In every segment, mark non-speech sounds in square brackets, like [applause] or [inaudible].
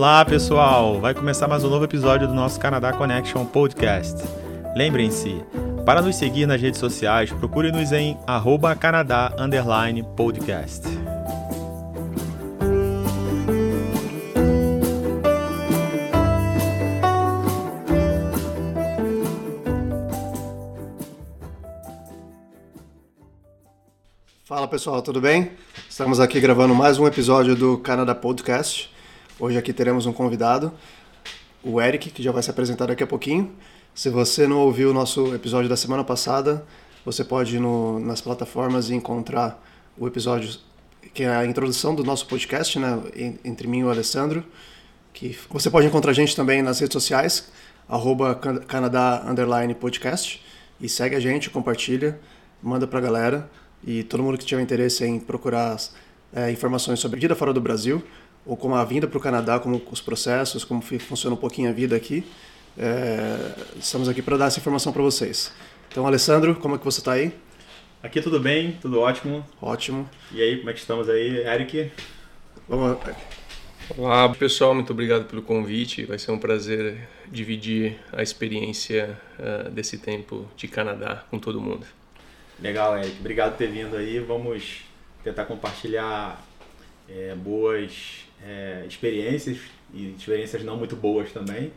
Olá, pessoal! Vai começar mais um novo episódio do nosso Canadá Connection Podcast. Lembrem-se, para nos seguir nas redes sociais, procure-nos em arroba Canadá Podcast. Fala pessoal, tudo bem? Estamos aqui gravando mais um episódio do Canadá Podcast. Hoje aqui teremos um convidado, o Eric, que já vai se apresentar daqui a pouquinho. Se você não ouviu o nosso episódio da semana passada, você pode ir no, nas plataformas e encontrar o episódio que é a introdução do nosso podcast, né, entre mim e o Alessandro. Que você pode encontrar a gente também nas redes sociais, arroba Canadá Podcast. E segue a gente, compartilha, manda pra galera. E todo mundo que tiver interesse em procurar é, informações sobre a vida fora do Brasil, ou como a vinda para o Canadá, como os processos, como funciona um pouquinho a vida aqui. É, estamos aqui para dar essa informação para vocês. Então, Alessandro, como é que você está aí? Aqui tudo bem, tudo ótimo. Ótimo. E aí, como é que estamos aí, Eric? Vamos Olá, pessoal, muito obrigado pelo convite. Vai ser um prazer dividir a experiência uh, desse tempo de Canadá com todo mundo. Legal, Eric. Obrigado por ter vindo aí. Vamos tentar compartilhar é, boas é, experiências e experiências não muito boas também,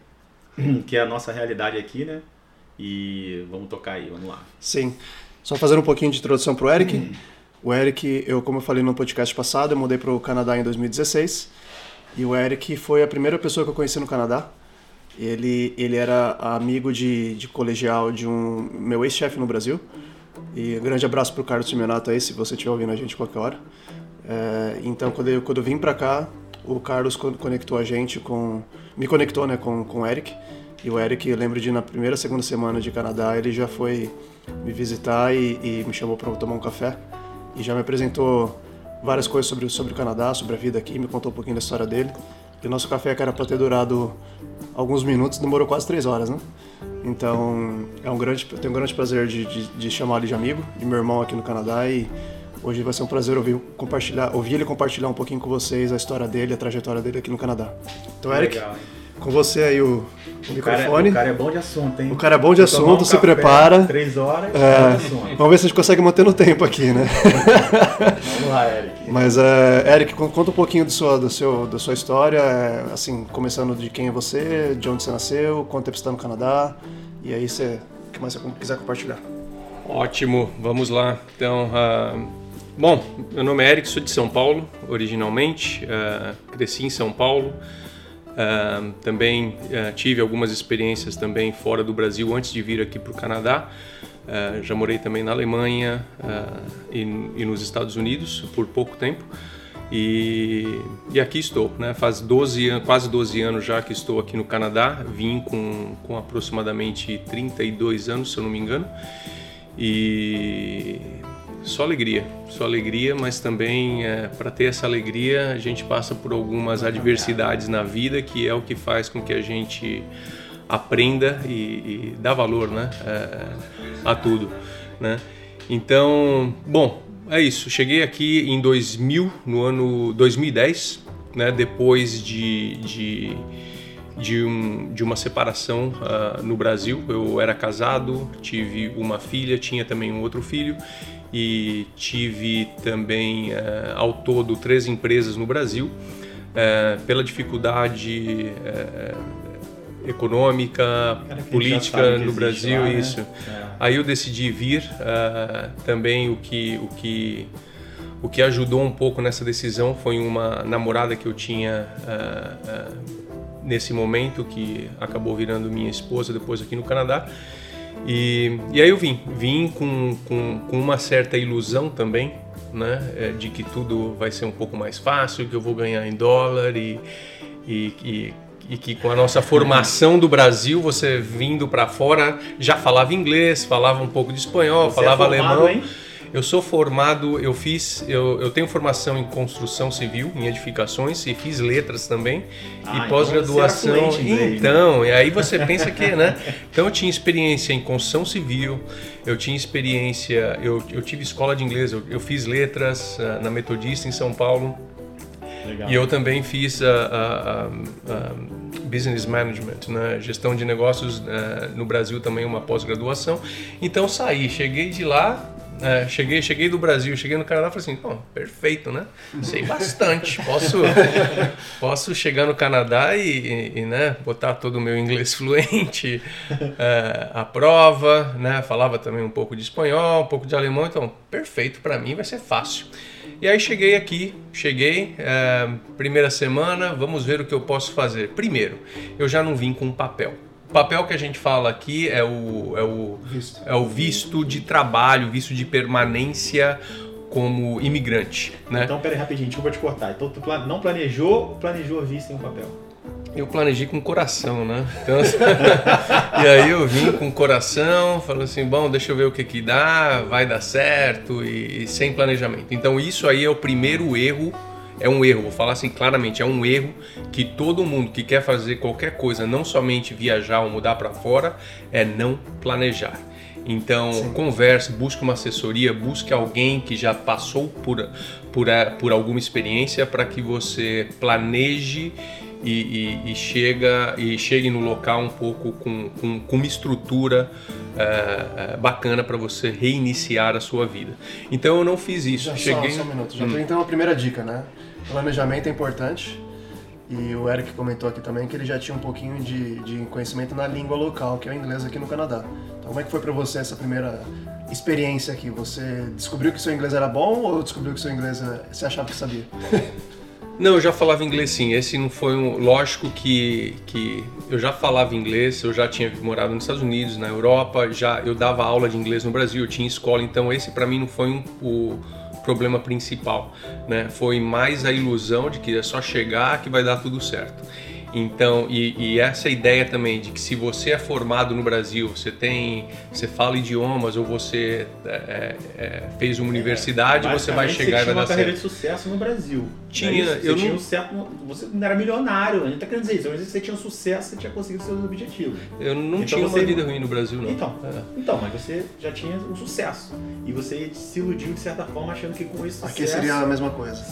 [clears throat] que é a nossa realidade aqui, né? E vamos tocar aí, vamos lá. Sim. Só fazer um pouquinho de introdução para o Eric. Uhum. O Eric, eu como eu falei no podcast passado, eu mudei para o Canadá em 2016. E o Eric foi a primeira pessoa que eu conheci no Canadá. Ele, ele era amigo de, de colegial de um meu ex-chefe no Brasil. E um grande abraço para o Carlos Simeonato aí, se você estiver ouvindo a gente qualquer hora. É, então, quando eu, quando eu vim para cá, o Carlos conectou a gente com. me conectou né, com, com o Eric. E o Eric, eu lembro de na primeira, segunda semana de Canadá, ele já foi me visitar e, e me chamou para tomar um café. E já me apresentou várias coisas sobre, sobre o Canadá, sobre a vida aqui, me contou um pouquinho da história dele. E o nosso café, que era para ter durado alguns minutos, demorou quase três horas, né? Então, é um grande, eu tenho um grande prazer de, de, de chamar ele de amigo, de meu irmão aqui no Canadá e Hoje vai ser um prazer ouvir, compartilhar, ouvir ele compartilhar um pouquinho com vocês a história dele, a trajetória dele aqui no Canadá. Então, Eric, Legal, com você aí o, o microfone. O cara, é, o cara, é bom de assunto, hein? O cara é bom de Vou assunto, um se café, prepara. Três horas, é, Vamos ver se a gente consegue manter no tempo aqui, né? Vamos lá, Eric. Mas, é, Eric, conta um pouquinho do seu, do seu, da sua história, é, assim, começando de quem é você, de onde você nasceu, quanto tempo você está no Canadá, e aí você, o que mais você quiser compartilhar. Ótimo, vamos lá. Então, uh Bom, meu nome é Eric, sou de São Paulo originalmente, uh, cresci em São Paulo. Uh, também uh, tive algumas experiências também fora do Brasil antes de vir aqui para o Canadá. já morei também na Alemanha e, e, nos Estados Unidos por pouco tempo. E, e aqui estou, né? faz 12, quase 12 anos já que estou aqui no Canadá. Vim com, com aproximadamente 32 anos, se eu não me engano. E só alegria, só alegria, mas também é, para ter essa alegria a gente passa por algumas adversidades na vida que é o que faz com que a gente aprenda e, e dá valor, né, é, a tudo, né? Então, bom, é isso. Cheguei aqui em 2000, no ano 2010, né? Depois de, de de, um, de uma separação uh, no Brasil. Eu era casado, tive uma filha, tinha também um outro filho e tive também, uh, ao todo, três empresas no Brasil. Uh, pela dificuldade uh, econômica, política no Brasil, lá, né? isso. É. Aí eu decidi vir. também o que, o que o que ajudou um pouco nessa decisão foi uma namorada que eu tinha nesse momento, que acabou virando minha esposa depois aqui no Canadá. E, e aí eu vim, vim com, com, com uma certa ilusão também, né, é, de que tudo vai ser um pouco mais fácil, que eu vou ganhar em dólar e, e, e, e que com a nossa formação do Brasil, você vindo para fora já falava inglês, falava um pouco de espanhol, você é falava é formado, alemão. Hein? Eu sou formado, eu fiz, eu, eu tenho formação em construção civil, em edificações e fiz letras também ah, e então pós-graduação. Então, então, e aí você pensa que, né? Então eu tinha experiência em construção civil, eu tinha experiência, eu, eu tive escola de inglês, eu, eu fiz letras uh, na Metodista em São Paulo. Legal. E eu também fiz a, a, a, Business Management, né? gestão de negócios uh, no Brasil também uma pós-graduação. Então saí, cheguei de lá, é, cheguei, cheguei do Brasil, cheguei no Canadá falei assim, Pô, perfeito, né? Sei bastante, posso, posso chegar no Canadá e, e, e né, botar todo o meu inglês [laughs] fluente é, à prova, né? Falava também um pouco de espanhol, um pouco de alemão, então perfeito para mim, vai ser fácil. E aí cheguei aqui, cheguei, é, primeira semana, vamos ver o que eu posso fazer. Primeiro, eu já não vim com papel papel que a gente fala aqui é o, é o, visto. É o visto de trabalho, visto de permanência como imigrante. Né? Então, peraí, rapidinho, desculpa te cortar. Então, tu não planejou planejou visto em um papel? Eu planejei com o coração, né? Então, [laughs] e aí eu vim com o coração, falando assim, bom, deixa eu ver o que que dá, vai dar certo e, e sem planejamento. Então isso aí é o primeiro erro é um erro, vou falar assim claramente, é um erro que todo mundo que quer fazer qualquer coisa, não somente viajar ou mudar para fora, é não planejar. Então, Sim. converse, busque uma assessoria, busque alguém que já passou por, por, por alguma experiência para que você planeje e, e, e, chega, e chegue no local um pouco com, com, com uma estrutura é, bacana para você reiniciar a sua vida. Então, eu não fiz isso. Já Cheguei... só, só um minuto. Já hum. então a primeira dica, né? Planejamento é importante. E o Eric comentou aqui também que ele já tinha um pouquinho de, de conhecimento na língua local, que é o inglês aqui no Canadá. Então, como é que foi para você essa primeira experiência aqui? Você descobriu que seu inglês era bom ou descobriu que seu inglês você achava que sabia? [laughs] Não, eu já falava inglês sim. Esse não foi um. Lógico que, que eu já falava inglês, eu já tinha morado nos Estados Unidos, na Europa, já eu dava aula de inglês no Brasil, eu tinha escola, então esse para mim não foi um, o, problema principal, né? Foi mais a ilusão de que é só chegar que vai dar tudo certo. Então, e, e, essa ideia também de que se você é formado no Brasil, você tem, você fala idiomas ou você é, é, fez uma universidade, é, você vai chegar você e vai dar certo. Tinha uma carreira de sucesso no Brasil. Tinha, é eu tinha não... Um certo, você não era milionário, a gente tá querendo dizer isso, mas você tinha um sucesso, você tinha conseguido seus objetivos. Eu não então tinha você... uma vida ruim no Brasil, não. Então, é. então, mas você já tinha um sucesso e você se iludiu de certa forma achando que com esse sucesso aqui seria a mesma coisa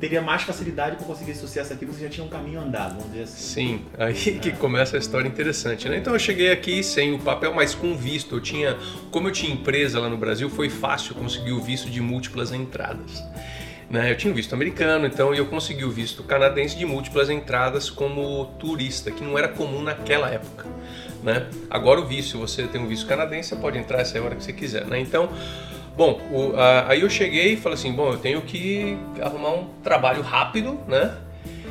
teria mais facilidade para conseguir sucesso aqui, você já tinha um caminho andado, vamos dizer assim. Sim, aí [laughs] que começa a história interessante, né? Então eu cheguei aqui sem o papel, mas com visto. Eu tinha, como eu tinha empresa lá no Brasil, foi fácil conseguir o visto de múltiplas entradas. Né? Eu tinha o visto americano, então eu consegui o visto canadense de múltiplas entradas como turista, que não era comum naquela época. Né? Agora o visto, você tem um visto canadense, você pode entrar essa hora que você quiser. Né? Então Bom, o, a, aí eu cheguei e falei assim, bom, eu tenho que arrumar um trabalho rápido, né?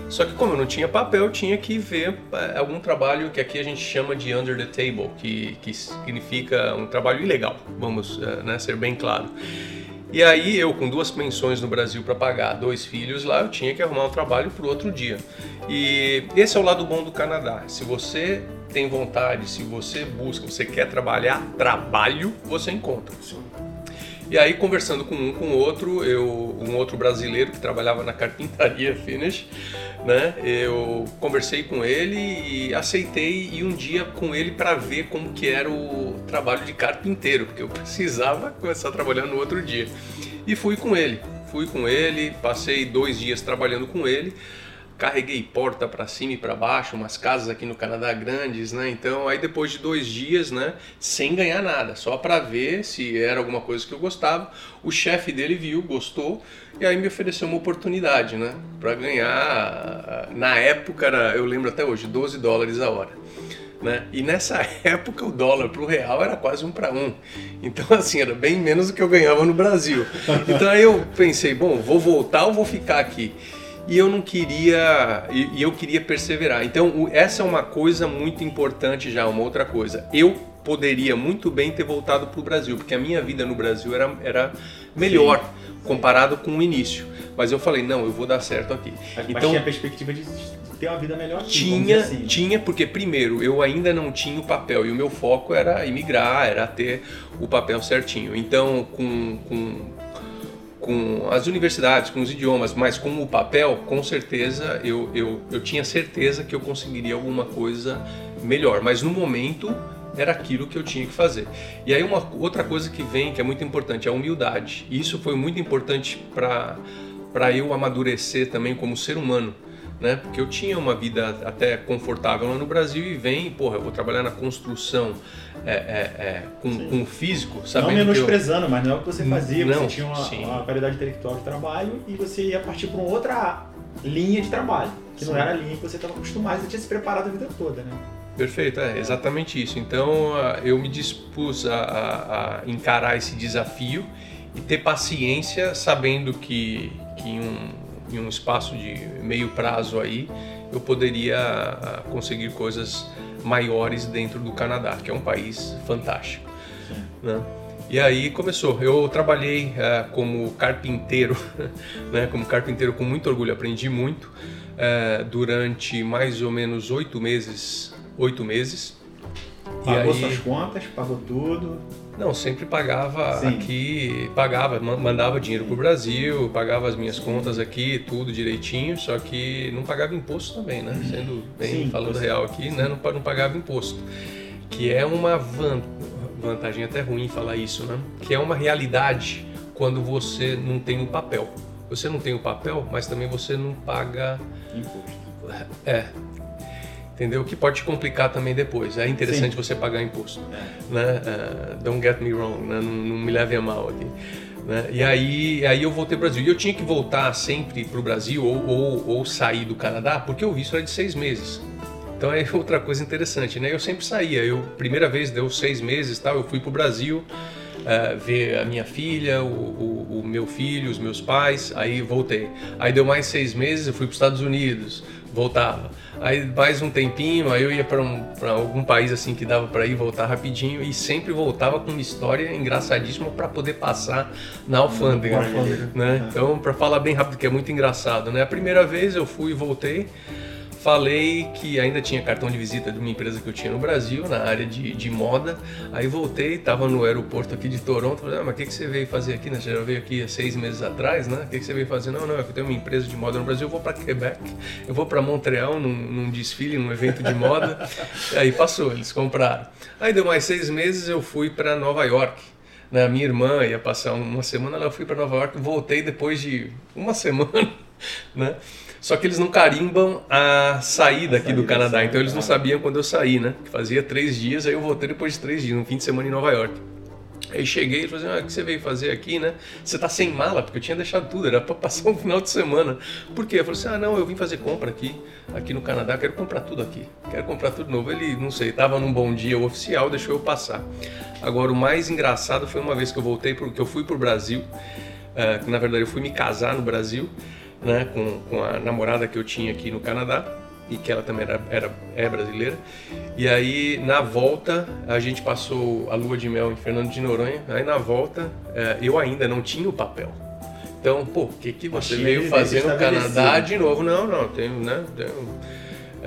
Só que como eu não tinha papel, eu tinha que ver é, algum trabalho que aqui a gente chama de under the table, que, que significa um trabalho ilegal, vamos é, né, ser bem claro. E aí eu com duas pensões no Brasil para pagar, dois filhos lá, eu tinha que arrumar um trabalho para o outro dia. E esse é o lado bom do Canadá. Se você tem vontade, se você busca, você quer trabalhar, trabalho você encontra. E aí, conversando com um com outro, eu, um outro brasileiro que trabalhava na carpintaria [laughs] Finish, né? Eu conversei com ele e aceitei ir um dia com ele para ver como que era o trabalho de carpinteiro, porque eu [laughs] precisava começar a trabalhar no outro dia. E fui com ele, fui com ele, passei dois dias trabalhando com ele carreguei porta para cima e para baixo, umas casas aqui no Canadá grandes, né? Então, aí depois de dois dias, né, sem ganhar nada, só para ver se era alguma coisa que eu gostava, o chefe dele viu, gostou e aí me ofereceu uma oportunidade, né, para ganhar. Na época era, eu lembro até hoje, 12 dólares a hora. Né? E nessa [laughs] época o dólar para o real era quase um para um. Então, assim, era bem menos do que eu ganhava no Brasil. Então aí eu pensei, bom, vou voltar ou vou ficar aqui? E eu não queria e, eu queria perseverar. Então essa é uma coisa muito importante já, uma outra coisa. Eu poderia muito bem ter voltado para o Brasil, porque a minha vida no Brasil era, era melhor Sim. comparado com o início. Mas eu falei, não, eu vou dar certo aqui. Mas então, tinha a perspectiva de ter uma vida melhor aqui, Tinha, assim. tinha, porque primeiro, eu ainda não tinha o papel e o meu foco era imigrar, era ter o papel certinho. Então, com, com com as universidades, com os idiomas, mas com o papel, com certeza eu, eu, eu tinha certeza que eu conseguiria alguma coisa melhor. Mas no momento era aquilo que eu tinha que fazer. E aí uma outra coisa que vem que é muito importante é a humildade. E isso foi muito importante para para eu amadurecer também como ser humano. Né? Porque eu tinha uma vida até confortável lá no Brasil e vem, porra, eu vou trabalhar na construção é, é, é, com, com o físico, sabendo Não menosprezando, eu... mas não é o que você fazia, não, você tinha uma, uma, qualidade intelectual de trabalho e você ia partir para uma outra linha de trabalho, que sim. não era a linha que você estava acostumado, você tinha se preparado a vida toda, né? Perfeito, é exatamente isso. Então eu me dispus a, a, a encarar esse desafio e ter paciência, sabendo que, que em, um, em um espaço de meio prazo aí eu poderia ah, conseguir coisas maiores dentro do Canadá, que é um país fantástico. Né? E aí começou. Eu trabalhei uh, como carpinteiro, [laughs] né? como carpinteiro com muito orgulho, aprendi muito uh, durante mais ou menos oito meses. Oito meses. Pagou aí... suas contas, pagou tudo. Não, sempre pagava Sim. aqui, pagava, mandava dinheiro para o Brasil, pagava as minhas contas aqui, tudo direitinho, só que não pagava imposto também, né? Sendo bem, Sim, falando real aqui, né? Não, não pagava imposto. Que é uma van, vantagem até ruim falar isso, né? Que é uma realidade quando você não tem o um papel. Você não tem o um papel, mas também você não paga imposto. É, entendeu? Que pode te complicar também depois. É interessante Sim. você pagar imposto, é. né? Uh, don't get me wrong, né? não, não, me leve a mal aqui. Né? E aí, aí eu voltei para o Brasil. E eu tinha que voltar sempre para o Brasil ou, ou, ou, sair do Canadá, porque o visto era de seis meses. Então é [laughs] outra coisa interessante, né? Eu sempre saía. Eu primeira vez deu seis meses, tal. Eu fui para o Brasil. Uh, ver a minha filha, o, o, o, meu filho, os meus pais, aí voltei. Aí deu mais seis meses, eu fui para os Estados Unidos, voltava. Aí mais um tempinho, aí eu ia para um, algum país assim que dava para ir voltar rapidinho e sempre voltava com uma história engraçadíssima para poder passar na alfândega, né? Então, para falar bem rápido que é muito engraçado, né? A primeira vez eu fui e voltei, falei que ainda tinha cartão de visita de uma empresa que eu tinha no Brasil, na área de, de moda. Aí voltei, estava no aeroporto aqui de Toronto. Falei, ah, mas o que, que você veio fazer aqui? Né? Você já veio aqui há seis meses atrás, né? O que, que você veio fazer? Não, não, eu tenho uma empresa de moda no Brasil, eu vou para Quebec, eu vou para Montreal num, num, desfile, num evento de moda. [laughs] aí passou, eles compraram. Aí deu mais seis meses, eu fui para Nova York. Né? A minha irmã ia passar uma semana, ela fui para Nova York, voltei depois de uma [laughs] semana, né? Só que eles não carimbam a saída aqui do Canadá, então eles não sabiam quando eu saí, né? Que fazia três dias, aí eu voltei depois de três dias, um fim de semana em Nova York. Aí cheguei e falei assim, ah, o que você veio fazer aqui, né? Você tá sem mala, porque eu tinha deixado tudo, era para [laughs] passar um final de semana. Por quê? Eu falei assim, ah, não, eu vim fazer compra aqui, aqui no Canadá, quero comprar tudo aqui, quero comprar tudo novo. Ele, não sei, tava num bom dia oficial, deixou eu passar. Agora, o mais engraçado foi uma vez que eu voltei, que eu fui pro Brasil, uh, que na verdade eu fui me casar no Brasil, né, com, com a namorada que eu tinha aqui no Canadá e que ela também era, era é brasileira. E aí na volta a gente passou a lua de mel em Fernando de Noronha. Aí na volta é, eu ainda não tinha o papel. Então, pô, o que, que você veio fazer no Canadá de novo? Não, não, tenho, né? Tenho,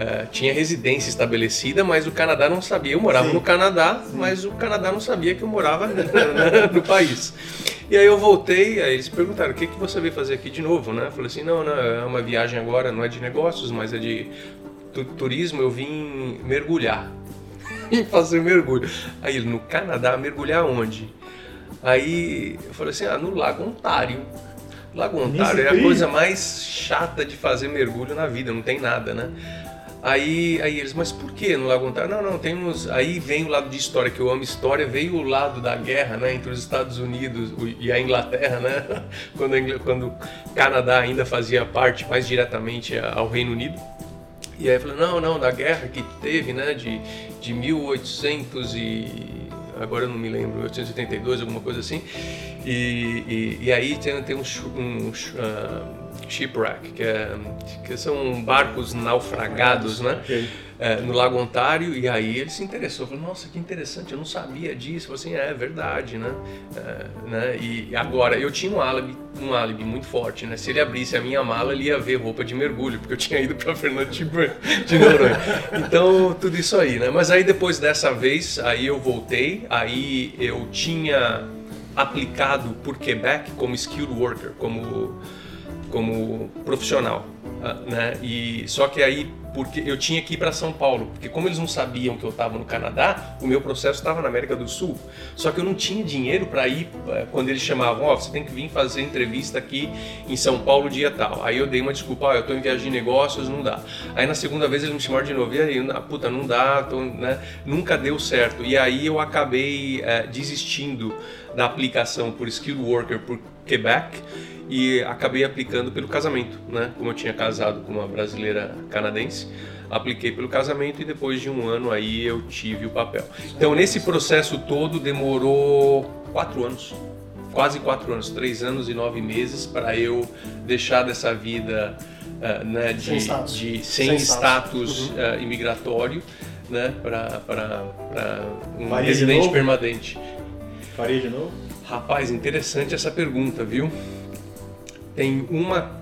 é, tinha residência estabelecida, mas o Canadá não sabia. Eu morava Sim. no Canadá, Sim. mas o Canadá não sabia que eu morava [laughs] no país. E aí eu voltei, aí eles perguntaram, o que, que você veio fazer aqui de novo, né? Eu falei assim, não, não, é uma viagem agora, não é de negócios, mas é de turismo, eu vim mergulhar. [laughs] e fazer mergulho. Aí no Canadá, mergulhar onde? Aí eu falei assim, ah, no Lago Ontário. Lago Ontário é a coisa mais chata de fazer mergulho na vida, não tem nada, né? Aí, aí eles, mas por que no Lago Ontário? Não, não, tem uns. Aí vem o lado de história, que eu amo história, veio o lado da guerra né, entre os Estados Unidos e a Inglaterra, né? [laughs] Quando, quando o Canadá ainda fazia parte mais diretamente ao Reino Unido. E aí falei, não, não, da guerra que teve, né, de, de 1800 e agora eu não me lembro, 1882, alguma coisa assim. E, e, e aí tem, tem um, um uh, shipwreck, que, é, que são barcos naufragados, né? Okay. É, no Lago Ontário, e aí ele se interessou, falou, nossa, que interessante, eu não sabia disso, falei assim, é, é verdade, né? É, né? E agora, eu tinha um álibi, um álibi muito forte, né? Se ele abrisse a minha mala, ele ia ver roupa de mergulho, porque eu tinha ido para Fernando de, de Noronha. Então, tudo isso aí, né? Mas aí depois dessa vez, aí eu voltei, aí eu tinha aplicado por Quebec como skilled worker, como como profissional, ah, né? E só que aí porque eu tinha que ir para São Paulo, porque como eles não sabiam que eu estava no Canadá, o meu processo estava na América do Sul. Só que eu não tinha dinheiro para ir eh, quando eles chamavam, ó, oh, você tem que vir fazer entrevista aqui em São Paulo dia tal. Aí eu dei uma desculpa, ó, oh, eu estou em viagem de negócios, não dá. Aí na segunda vez eles me chamaram de novo, e aí, puta, não dá, tô, né? nunca deu certo. E aí eu acabei é, desistindo da aplicação por Skilled Worker por Quebec e acabei aplicando pelo casamento, né? Como eu tinha casado com uma brasileira canadense, apliquei pelo casamento e depois de um ano aí eu tive o papel. Então nesse processo todo demorou quatro anos, quase quatro anos, três anos e nove meses para eu deixar dessa vida uh, né, de, sem status, de, sem sem status, status uhum. uh, imigratório né, para um Faria residente permanente. Faria de novo? Rapaz, interessante essa pergunta, viu? tem uma.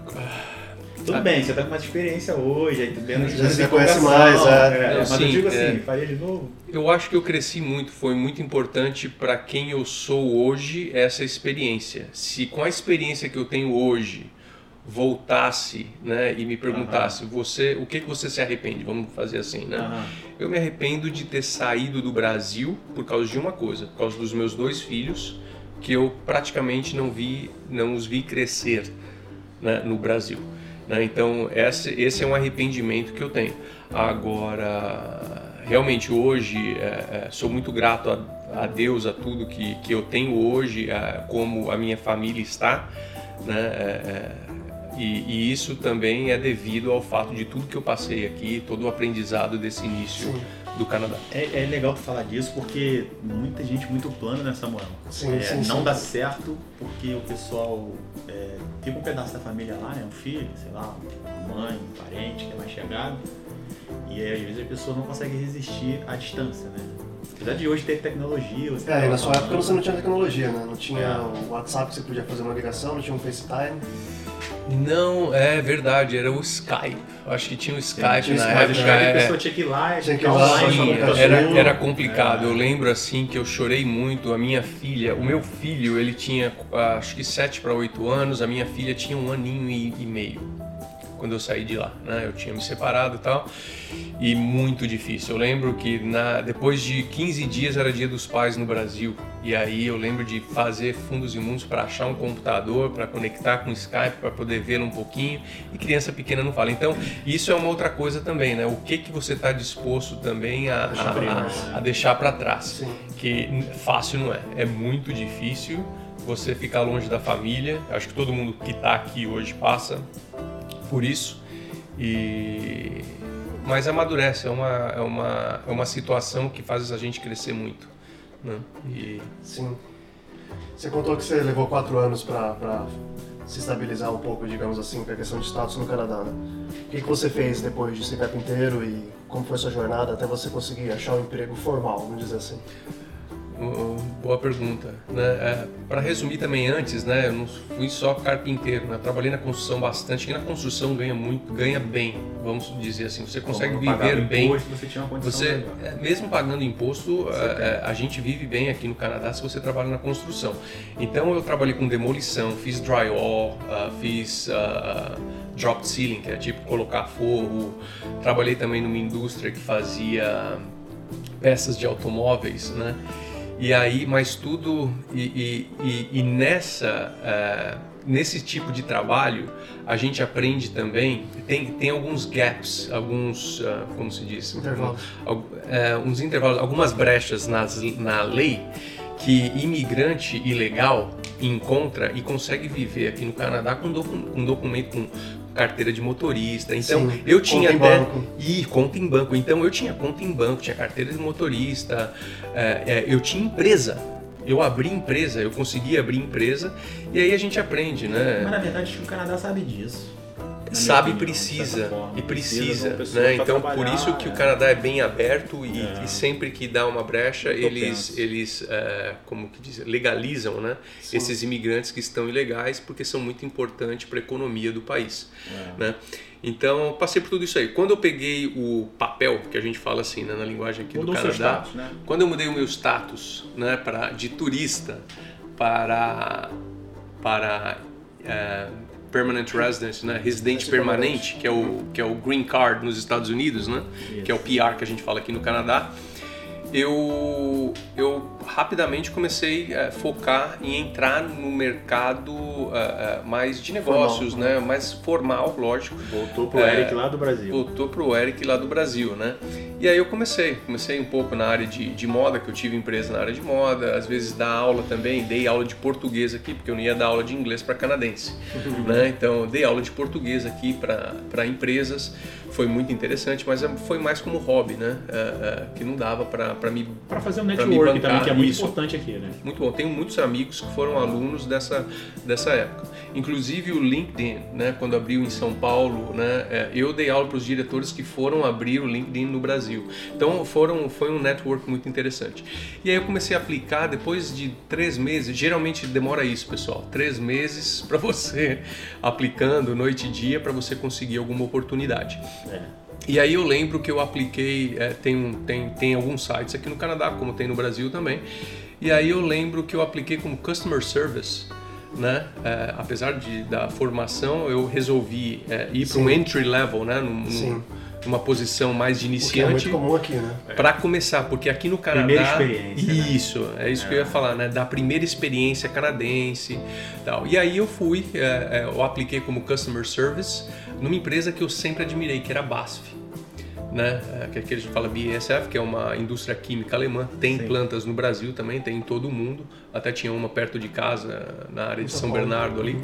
Tudo bem, você tá com mais experiência hoje, aí tu vendo já se conhece mais, é. é mas eu digo assim, é, faria de novo? Eu acho que eu cresci muito, foi muito importante para quem eu sou hoje essa experiência. Se com a experiência que eu tenho hoje voltasse, né, e me perguntasse, uhum. você, o que que você se arrepende? Vamos fazer assim, né? Uhum. Eu me arrependo de ter saído do Brasil por causa de uma coisa, por causa dos meus dois filhos que eu praticamente não vi, não os vi crescer né, no Brasil. Né? Então esse, esse é um arrependimento que eu tenho. Agora, realmente hoje é, é, sou muito grato a, a, Deus, a tudo que, que eu tenho hoje, a, como a minha família está, né? É, é e, e, isso também é devido ao fato de tudo que eu passei aqui, todo o aprendizado desse início Sim do Canadá. É, é, legal tu falar disso porque muita gente muito plana nessa moral. Sim, é, sim, não sim. dá certo porque o pessoal é, fica um pedaço da família lá, né? Um filho, sei lá, uma mãe, um parente que é mais chegado. E aí, às vezes a pessoa não consegue resistir à distância, né? Apesar de hoje ter tecnologia. Você é, e na sua época você não tinha tecnologia, né? Não tinha é. o WhatsApp que você podia fazer uma ligação, não tinha um FaceTime. Não, é verdade, era o Skype. Acho que tinha o Skype tinha na época. Skype, é, a pessoa tinha que ir lá, tinha que ir lá, era, era complicado. É. Eu lembro assim que eu chorei muito. A minha filha, o meu filho, ele tinha acho que 7 para 8 anos, a minha filha tinha um aninho e, e meio quando eu saí de lá, né? Eu tinha me separado e tal, e muito difícil. Eu lembro que na, depois de 15 dias era dia dos pais no Brasil, e aí eu lembro de fazer fundos imundos para achar um computador, para conectar com o Skype, para poder vê-lo um pouquinho, e criança pequena não fala. Então, isso é uma outra coisa também, né? O que que você está disposto também a, a, a deixar para trás? Sim. Que fácil não é, é muito difícil você ficar longe da família. Acho que todo mundo que está aqui hoje passa por isso. E mas amadurece, é uma, é uma, é uma situação que faz a gente crescer muito. Né? E... Sim. Você contou que você levou quatro anos para se estabilizar um pouco, digamos assim, para a questão de status no Canadá. Né? O que, que você fez depois de ser carpinteiro e como foi sua jornada até você conseguir achar um emprego formal, vamos dizer assim? Boa pergunta. Né? É, Para resumir também antes, né, eu não fui só carpinteiro, né? trabalhei na construção bastante, e na construção ganha muito, ganha bem, vamos dizer assim. Você consegue viver bem. Imposto, você tinha uma você, é, mesmo pagando imposto, a, é, a, gente vive bem aqui no Canadá se você trabalha na construção. Então eu trabalhei com demolição, fiz drywall, uh, fiz uh, drop ceiling, que é tipo colocar forro. Trabalhei também numa indústria que fazia peças de automóveis, né? E aí, mas tudo e, e, e, nessa uh, nesse tipo de trabalho a gente aprende também tem tem alguns gaps, alguns uh, como se diz? Intervalos, uh, uns intervalos, algumas brechas nas, na lei que imigrante ilegal encontra e consegue viver aqui no Canadá com, docu um documento com carteira de motorista. Então Sim, eu tinha conta até. Banco. E conta em banco. Então eu tinha conta em banco, tinha carteira de motorista, é, é, eu tinha empresa. Eu abri empresa, eu consegui abrir empresa e aí a gente aprende, né? Mas na verdade acho que o Canadá sabe disso sabe opinião, precisa e precisa, precisa né? Então por isso que é. o Canadá é bem aberto e, é. e sempre que dá uma brecha eles eles é, como que diz, legalizam, né? Sim. Esses imigrantes que estão ilegais porque são muito importantes para a economia do país, é. né? Então passei por tudo isso aí. Quando eu peguei o papel que a gente fala assim né, na linguagem aqui Mudou do Canadá, status, né? quando eu mudei o meu status, né, para de turista para para é, permanent residence, né? Residente permanente, que é o que é o green card nos Estados Unidos, né? Que é o PR que a gente fala aqui no Canadá. Eu eu rapidamente comecei a focar em entrar no mercado uh, uh, mais de negócios, formal, né? Mais formal, lógico. Voltou pro é, Eric lá do Brasil. Voltou pro Eric lá do Brasil, né? E aí eu comecei, comecei um pouco na área de, de moda, que eu tive empresa na área de moda, às vezes dar aula também, dei aula de português aqui, porque eu não ia dar aula de inglês para canadense, [laughs] né? Então dei aula de português aqui para empresas, foi muito interessante, mas foi mais como hobby, né? Uh, que não dava para me para fazer um network também que é muito Isso. importante aqui, né? Muito bom. Tenho muitos amigos que foram alunos dessa, dessa época. Inclusive o LinkedIn, né? Quando abriu em São Paulo, né? É, eu dei aula para os diretores que foram abrir o LinkedIn no Brasil. Então foram, foi um network muito interessante. E aí eu comecei a aplicar depois de três meses. Geralmente demora isso, pessoal. Três meses para [laughs] você aplicando noite e dia para você conseguir alguma oportunidade. É. E aí eu lembro que eu apliquei, é, tem, tem, tem alguns sites aqui no Canadá, como tem no Brasil também, e aí eu lembro que eu apliquei como Customer Service, né? É, apesar de, da formação, eu resolvi é, ir para um entry level, né? Num, Sim. Numa posição mais de iniciante. é muito comum aqui, né? Para começar, porque aqui no Canadá. Primeira experiência. Né? Isso, né? é isso é. que eu ia falar, né? Da primeira experiência canadense tal. E aí eu fui, é, é, eu apliquei como Customer Service numa empresa que eu sempre admirei, que era a BASF né? É, que a gente fala BASF, que é uma indústria química alemã, tem Sim. plantas no Brasil também, tem em todo o mundo, até tinha uma perto de casa, na área de São Bernardo ali,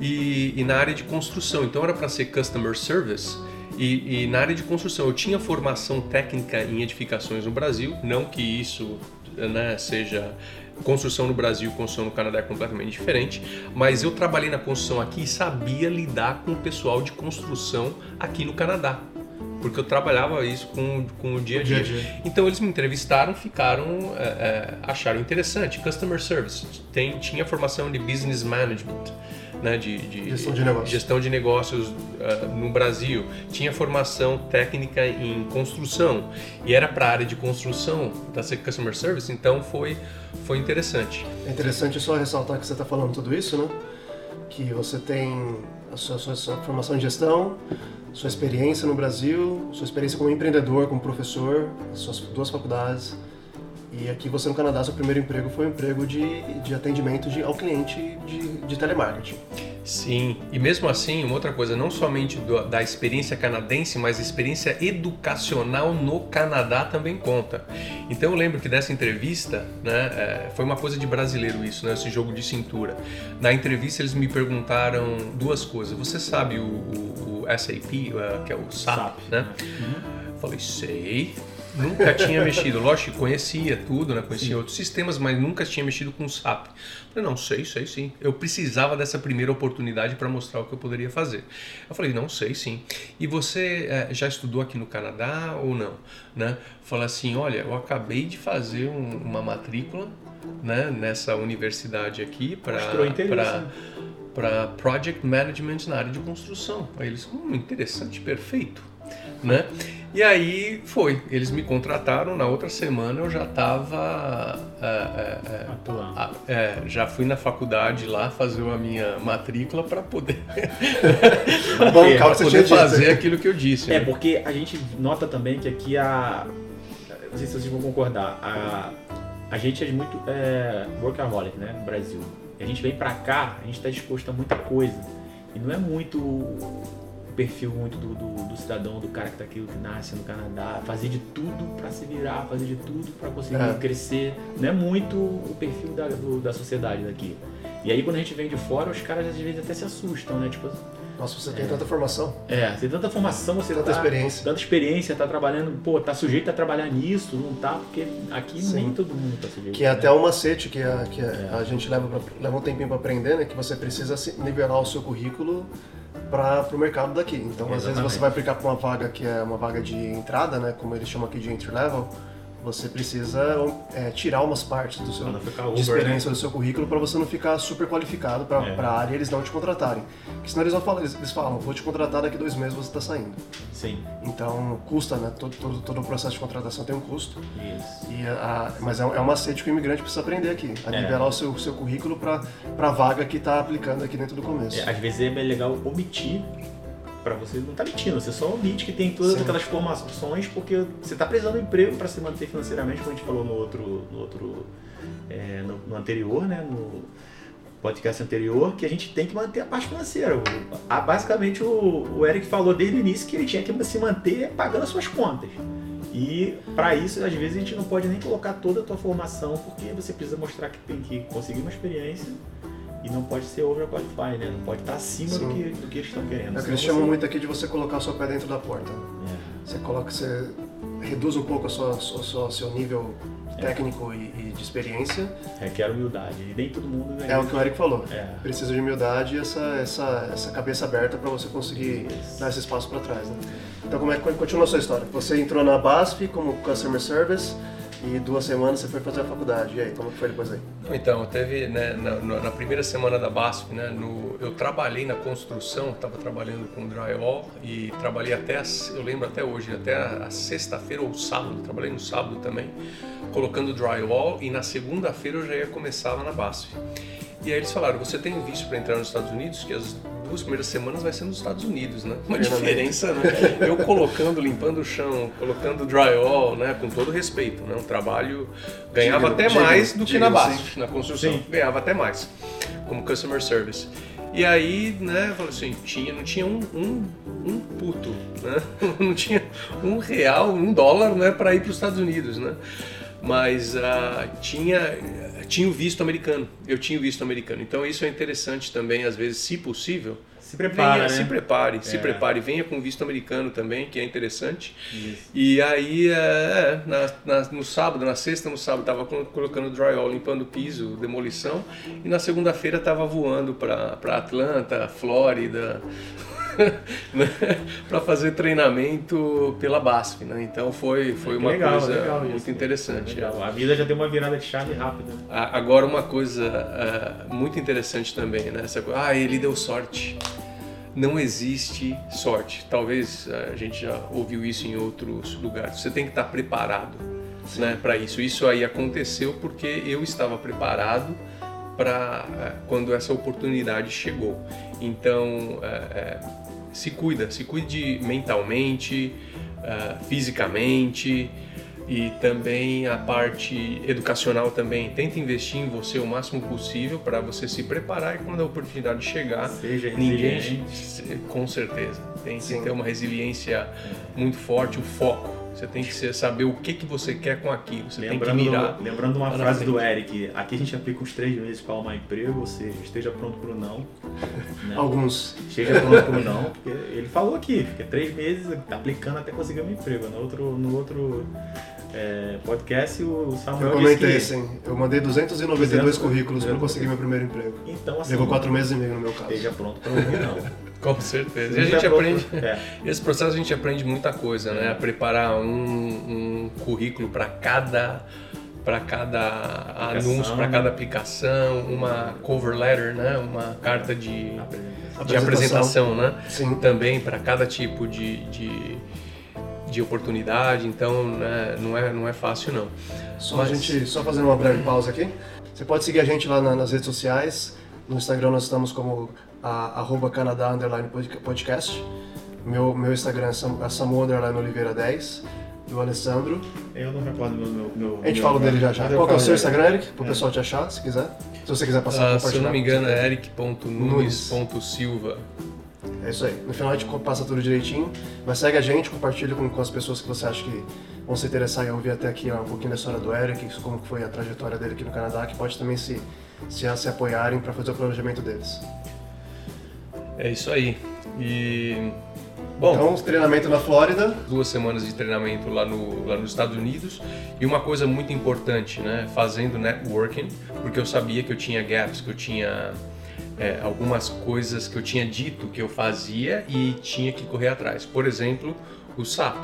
e, e na área de construção, então era para ser Customer Service, e, e, na área de construção. Eu tinha formação técnica em edificações no Brasil, não que isso né, seja construção no Brasil, construção no Canadá é completamente diferente, mas eu trabalhei na construção aqui e sabia lidar com o pessoal de construção aqui no Canadá porque eu trabalhava isso com, com o dia a dia. Então eles me entrevistaram, ficaram, é, é, acharam interessante. Customer Service, tem, tinha formação de Business Management. Né, de, de, gestão de negócios, gestão de negócios uh, no Brasil, tinha formação técnica em construção e era para a área de construção da Customer Service, então foi, foi interessante. É interessante só ressaltar que você está falando tudo isso, né? Que você tem a sua, sua, sua formação em gestão, sua experiência no Brasil, sua experiência como empreendedor, como professor, suas duas faculdades. E aqui você no Canadá, seu primeiro emprego foi um emprego de, de atendimento de, ao cliente de, de telemarketing. Sim, e mesmo assim, uma outra coisa, não somente do, da experiência canadense, mas a experiência educacional no Canadá também conta. Então eu lembro que dessa entrevista, né, é, foi uma coisa de brasileiro isso, né, esse jogo de cintura. Na entrevista eles me perguntaram duas coisas. Você sabe o, o, o SAP, uh, que é o SAP, SAP. né? Uhum. Falei, sei. Nunca tinha mexido. Lógico, conhecia tudo, né? Conhecia sim. outros sistemas, mas nunca tinha mexido com SAP. Falei, não, sei, sei sim. Eu precisava dessa primeira oportunidade para mostrar o que eu poderia fazer. Eu falei, não, sei sim. E você é, já estudou aqui no Canadá ou não? Né? Falei assim, olha, eu acabei de fazer um, uma matrícula né, nessa universidade aqui para para Project Management na área de construção. Aí eles, hum, interessante, perfeito né? E aí foi, eles me contrataram, na outra semana eu já estava. É, é, é, é, já fui na faculdade lá fazer a minha matrícula para poder, Bom, pra poder [laughs] [laughs] fazer aquilo que eu disse. É, né? porque a gente nota também que aqui a. Não sei se vocês vão concordar, a, a gente é muito é, workaholic, né, no Brasil. E a gente vem para cá, a gente está disposto a muita coisa. E não é muito perfil muito do, do, do, cidadão, do cara que tá aqui, que nasce no Canadá, fazer de tudo para se virar, fazer de tudo para conseguir é. crescer. Não é muito o perfil da, do, da sociedade daqui. E aí quando a gente vem de fora, os caras às vezes até se assustam, né? Tipo, nossa, você tem é, tanta formação. É, você tem tanta formação, você tanta tá, experiência. Tanta experiência, tá trabalhando, pô, tá sujeito a trabalhar nisso, não tá, porque aqui Sim. nem todo mundo tá sujeito. Que é né? até um macete que, a, que a, é. a gente leva, pra, leva um tempinho para aprender, né? Que você precisa nivelar o seu currículo para o mercado daqui. Então, Exatamente. às vezes você vai aplicar para uma vaga que é uma vaga de entrada, né, como eles chamam aqui de entry level, você precisa é, tirar umas partes do seu, Uber, de experiência né? do seu currículo para você não ficar super qualificado para É. a área e eles não te contratarem. Porque senão eles, vão falar, eles, eles falam, vou te contratar daqui dois meses você está saindo. Sim, Então custa, né? Todo, todo, todo o processo de contratação tem um custo. isso. E a, mas é, é um macete que o imigrante precisa aprender aqui, a É. nivelar o seu, seu currículo para a vaga que está aplicando aqui dentro do começo. É, às vezes é bem legal omitir pra você não tá mentindo, você só omite que tem todas Sim. aquelas formações porque você tá precisando de emprego para se manter financeiramente, como a gente falou no outro, no outro, é, no, no anterior, né, no podcast anterior, que a gente tem que manter a parte financeira. Basicamente o, o Eric falou desde o início que ele tinha que se manter pagando as suas contas. E para isso, às vezes a gente não pode nem colocar toda a tua formação, porque você precisa mostrar que tem que conseguir uma experiência e não pode ser overqualified, né? Não pode estar acima do que, do que eles estão querendo. É o que eles você- chamam muito aqui de você colocar o seu pé dentro da porta. É. Você coloca, você reduz um pouco sua- seu nível técnico e, e de experiência. Requer humildade. E nem todo mundo É o que o Eric falou. É. Precisa de humildade e essa, essa, essa cabeça aberta para você conseguir Isso. dar esse espaço para trás. Né? Então, como é que continua a sua história? Você entrou na BASF como Customer Service e duas semanas você foi fazer a faculdade. E aí, como foi depois aí? Então, teve né, na- na primeira semana da BASF, né, no- eu trabalhei na construção, estava trabalhando com drywall e trabalhei até, as- eu lembro até hoje, até a, a sexta-feira ou sábado, trabalhei no sábado também, colocando drywall e na segunda-feira eu já ia começar lá na BASF. E aí eles falaram, você tem visto para entrar nos Estados Unidos? Que as duas primeiras semanas vai ser nos Estados Unidos, né? Uma diferença, né? Eu colocando, limpando o chão, colocando drywall, né? Com todo respeito, né? Um trabalho... Ganhava Digno, até digno, mais do que na BASF, na construção. Sim. Ganhava até mais, como customer service. E aí, né, falou assim, tinha, não tinha um, um, um puto, né? [laughs] Não tinha um real, um dólar, né, para ir para os Estados Unidos, né? Mas ah, tinha, tinha o visto americano, eu tinha o visto americano. Então isso é interessante também, às vezes, se possível, Se prepara, venha, né? se prepare, se É. prepare, venha com visto americano também, que é interessante. Isso. E aí, é, na- na- no sábado, na sexta, no sábado, tava colo- colocando drywall, limpando o piso, demolição. E na segunda-feira tava voando para Atlanta, Flórida, [laughs] para fazer treinamento pela BASF, né? Então foi, foi Que uma legal, coisa legal muito isso. interessante. Legal. A vida já deu uma virada de chave rápida. Agora uma coisa ah, muito interessante também, né? Essa ah, ele deu sorte. Não existe sorte. Talvez a gente já ouviu isso em outros lugares. Você tem que estar preparado, né, para isso. Isso aí aconteceu porque eu estava preparado para quando essa oportunidade chegou. Então, é, é, se cuida, se cuide mentalmente, ah, fisicamente e também a parte educacional também. Tenta investir em você o máximo possível para você se preparar e quando a oportunidade chegar, Seja ninguém com certeza tem que ter uma resiliência muito forte, o foco. Você tem que ser- saber o que que você quer com aquilo. Você tem Lembrando, que mirar. lembrando uma frase do. Eric, aqui a gente aplica os três meses para arrumar emprego, ou seja, esteja pronto para o não. né? Alguns. Esteja pronto para o não, porque ele falou aqui, fica três meses aplicando até conseguir um emprego. No outro, no outro é, podcast, o Samuel Eu disse comentei que... assim, eu mandei 292 200 currículos para conseguir meu primeiro emprego. Então, assim, Levou quatro meses e meio no meu caso. esteja pronto para ouvir não. [laughs] Com certeza. E a gente pronto- aprende. É. Nesse processo a gente aprende muita coisa, né? A preparar um, um currículo para cada para cada anúncio, para cada aplicação, uma cover letter, né? Uma carta de, de apresentação, né? Sim. Também para cada tipo de, de, de oportunidade. Então, né? não é não é fácil não. Só Mas- a gente, só fazendo uma breve pausa aqui. Você pode seguir a gente lá na- nas redes sociais. No Instagram nós estamos como a, arroba Canadá underline pod- podcast. Meu, meu Instagram é Sam- é Samu underline Oliveira 10. Do Alessandro. Eu não recordo meu. meu, meu A gente meu- fala dele já já. Qual que é o seu. Instagram, Eric? Pro É. pessoal te achar, se quiser. Se você quiser passar a se eu não me engano é eric.nunes.silva. É isso aí. No final a gente passa tudo direitinho. Mas segue a gente, compartilha com, com as pessoas que você acha que vão se interessar em ouvir até aqui ó, um pouquinho da história do Eric, como foi a trajetória dele aqui no Canadá, que pode também se, se, se apoiarem para fazer o planejamento deles. É isso aí. E bom, Então, treinamento na Flórida. duas semanas de treinamento lá, no, lá nos Estados Unidos e uma coisa muito importante, né, fazendo networking, porque eu sabia que eu tinha gaps, que eu tinha é, algumas coisas que eu tinha dito que eu fazia e tinha que correr atrás. Por exemplo, o SAP,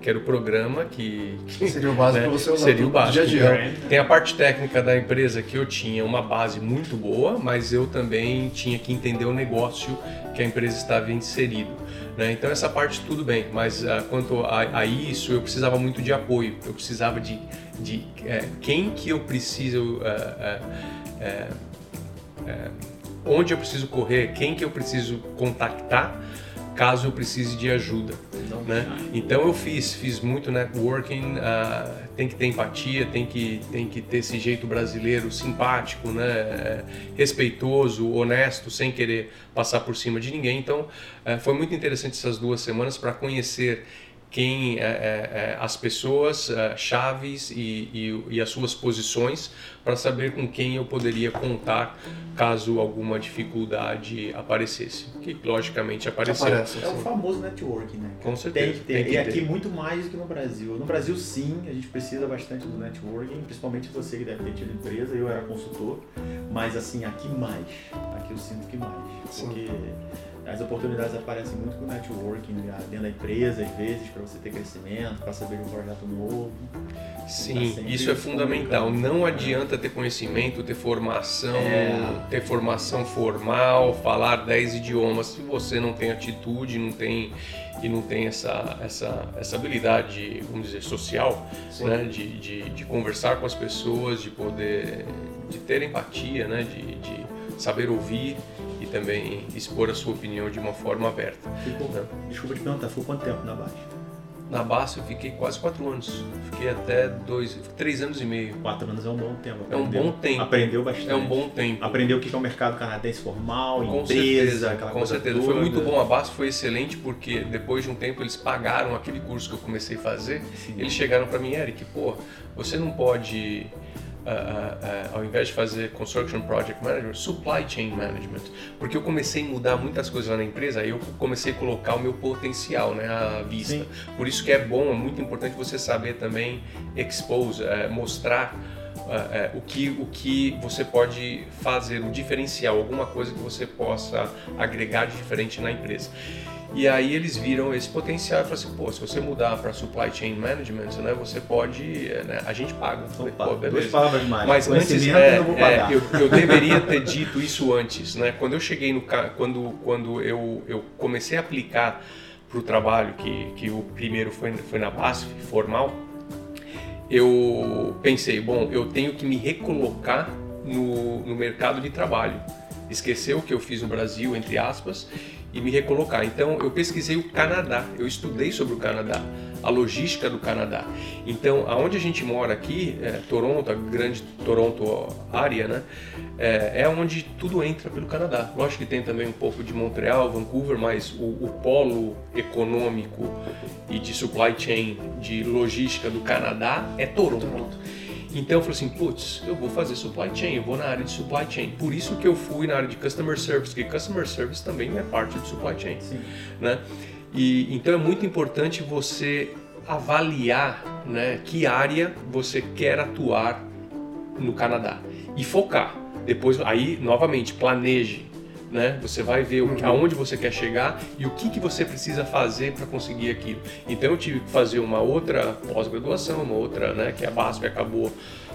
que era o programa que, que seria o básico né, para você usar seria o básico. Dia -dia. Então, tem a parte técnica da empresa que eu tinha uma base muito boa, mas eu também tinha que entender o negócio que a empresa estava inserido. Né? Então essa parte tudo bem, mas uh, quanto a, a, isso eu precisava muito de apoio. Eu precisava de, de é, quem que eu preciso uh, uh, onde eu preciso correr, quem que eu preciso contactar caso eu precise de ajuda. Né? Então eu fiz, fiz muito networking, uh, tem que ter empatia, tem que, tem que ter esse jeito brasileiro simpático, né? respeitoso, honesto, sem querer passar por cima de ninguém. Então uh, foi muito interessante essas duas semanas para conhecer quem é, é, é, as pessoas é, chaves e, e, e, as suas posições para saber com quem eu poderia contar caso alguma dificuldade aparecesse. Que logicamente apareceu. Aparece, é o famoso networking né? Com certeza tem que ter. Tem que e aqui muito mais do que no Brasil. No Brasil sim a gente precisa bastante do networking principalmente você que deve ter tido empresa eu era consultor mas assim aqui mais. Aqui eu sinto que mais. Porque sim as oportunidades aparecem muito com o networking né, dentro da empresa, às vezes, para você ter crescimento, para saber de um projeto novo. Sim, tá isso é fundamental. Não adianta ter conhecimento, ter formação, é... ter formação formal, falar 10 idiomas, se você não tem atitude, não tem e não tem essa, essa, essa habilidade, vamos dizer, social, né? de, de, de, conversar com as pessoas, de poder, de ter empatia, né? de, de saber ouvir também expor a sua opinião de uma forma aberta. Ficou, né? Desculpa te perguntar, ficou quanto tempo na Baixa? Na Baixa eu fiquei quase quatro anos. Fiquei até dois, três anos e meio. Quatro anos é um bom tempo. Aprendeu, é um bom tempo. Aprendeu bastante. É um bom tempo. Aprendeu o que é o mercado canadense formal, com empresa, certeza, aquela Com coisa certeza. Toda. Foi muito bom. A Baixa foi excelente porque depois de um tempo eles pagaram aquele curso que eu comecei a fazer. Sim. Eles chegaram para mim, Eric, pô, você não pode uh, uh, ao invés de fazer Construction Project Management, Supply Chain Management. Porque eu comecei a mudar muitas coisas lá na empresa, aí eu comecei a colocar o meu potencial né, à vista. Sim. Por isso que é bom, é muito importante você saber também expose, uh, mostrar Uh, uh, o, que, o que você pode fazer, o diferencial, alguma coisa que você possa agregar de diferente na empresa. E aí eles viram esse potencial e falaram assim, pô, se você mudar para supply chain management, né, você pode, é, né, a gente paga. Falei, pô, beleza. palavras mais. Mas antes, é, eu, é, eu, eu, deveria ter dito isso antes, né? Quando eu cheguei no quando quando eu, eu comecei a aplicar para o trabalho que, que o primeiro foi foi na BASF formal, eu pensei, bom, eu tenho que me recolocar no, no mercado de trabalho. Esquecer o que eu fiz no Brasil, entre aspas, e me recolocar. Então eu pesquisei o Canadá, eu estudei sobre o Canadá, a logística do Canadá. Então aonde a gente mora aqui, é, Toronto, a grande Toronto área, né, é, é, onde tudo entra pelo Canadá. Lógico que tem também um pouco de Montreal, Vancouver, mas o, o polo econômico e de supply chain, de logística do Canadá é Toronto. Toronto. Então eu falei assim, putz, eu vou fazer supply chain, eu vou na área de supply chain. Por isso que eu fui na área de customer service, porque customer service também é parte do supply chain, Sim. né? E então é muito importante você avaliar, né, que área você quer atuar no Canadá e focar. Depois, aí novamente planeje, né? Você vai ver o, aonde você quer chegar e o que, que você precisa fazer para conseguir aquilo. Então eu tive que fazer uma outra pós-graduação, uma outra, né, que a BASF acabou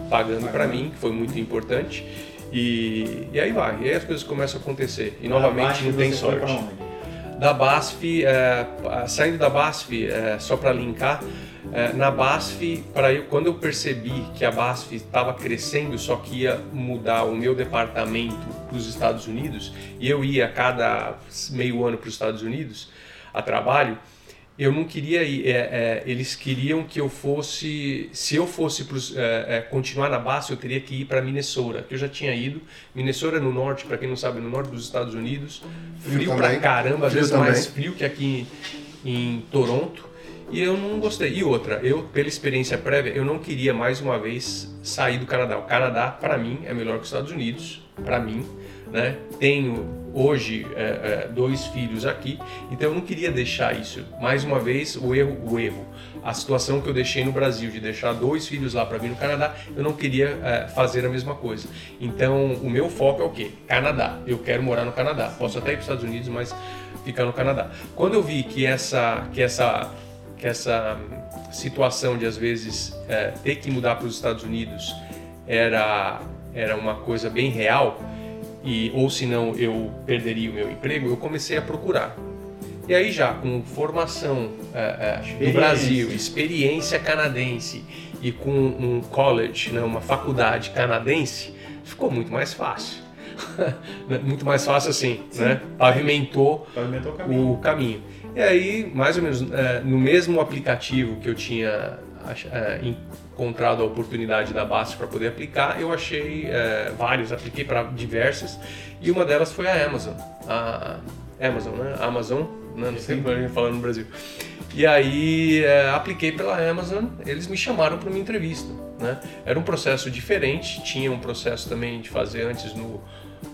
pagando para mim, que foi muito importante. E, e aí vai, e aí as coisas começam a acontecer. E novamente não tem sorte. Da BASF, é, saindo da BASF, é, só para linkar, é, na BASF, para eu, quando eu percebi que a BASF estava crescendo, só que ia mudar o meu departamento para os Estados Unidos, e eu ia a cada meio ano para os Estados Unidos a trabalho, eu não queria ir. É, é, eles queriam que eu fosse. Se eu fosse pros, é, é continuar na BASF, eu teria que ir para Minnesota, que eu já tinha ido. Minnesota no norte, para quem não sabe, no norte dos Estados Unidos. Frio, frio pra caramba, às vezes mais frio que aqui em, em Toronto. E eu não gostei. E outra, eu, pela experiência prévia, eu não queria mais uma vez sair do Canadá. O Canadá, para mim, é melhor que os Estados Unidos, para mim. Né? Tenho hoje é, é, dois filhos aqui, então eu não queria deixar isso. Mais uma vez, o erro, o erro, a situação que eu deixei no Brasil de deixar dois filhos lá para vir no Canadá, eu não queria é, fazer a mesma coisa. Então, o meu foco é o quê? Canadá. Eu quero morar no Canadá. Posso até ir para os Estados Unidos, mas ficar no Canadá. Quando eu vi que essa, que essa que essa situação de às vezes é, ter que mudar para os Estados Unidos era era uma coisa bem real e ou senão eu perderia o meu emprego, eu comecei a procurar. E aí já com formação é, é, no Brasil, experiência canadense e com um college, né, uma faculdade canadense, ficou muito mais fácil. [laughs] muito mais fácil assim, Sim. né? Pavimentou, Pavimentou o, caminho. o, caminho. E aí, mais ou menos, é, no mesmo aplicativo que eu tinha é, encontrado a oportunidade da Basta para poder aplicar, eu achei é, vários, apliquei para diversas, e uma delas foi a Amazon. A Amazon, né? Amazon, né? não sei como a gente fala no Brasil. E aí é, apliquei pela Amazon, eles me chamaram para uma entrevista. Né? Era um processo diferente, tinha um processo também de fazer antes no.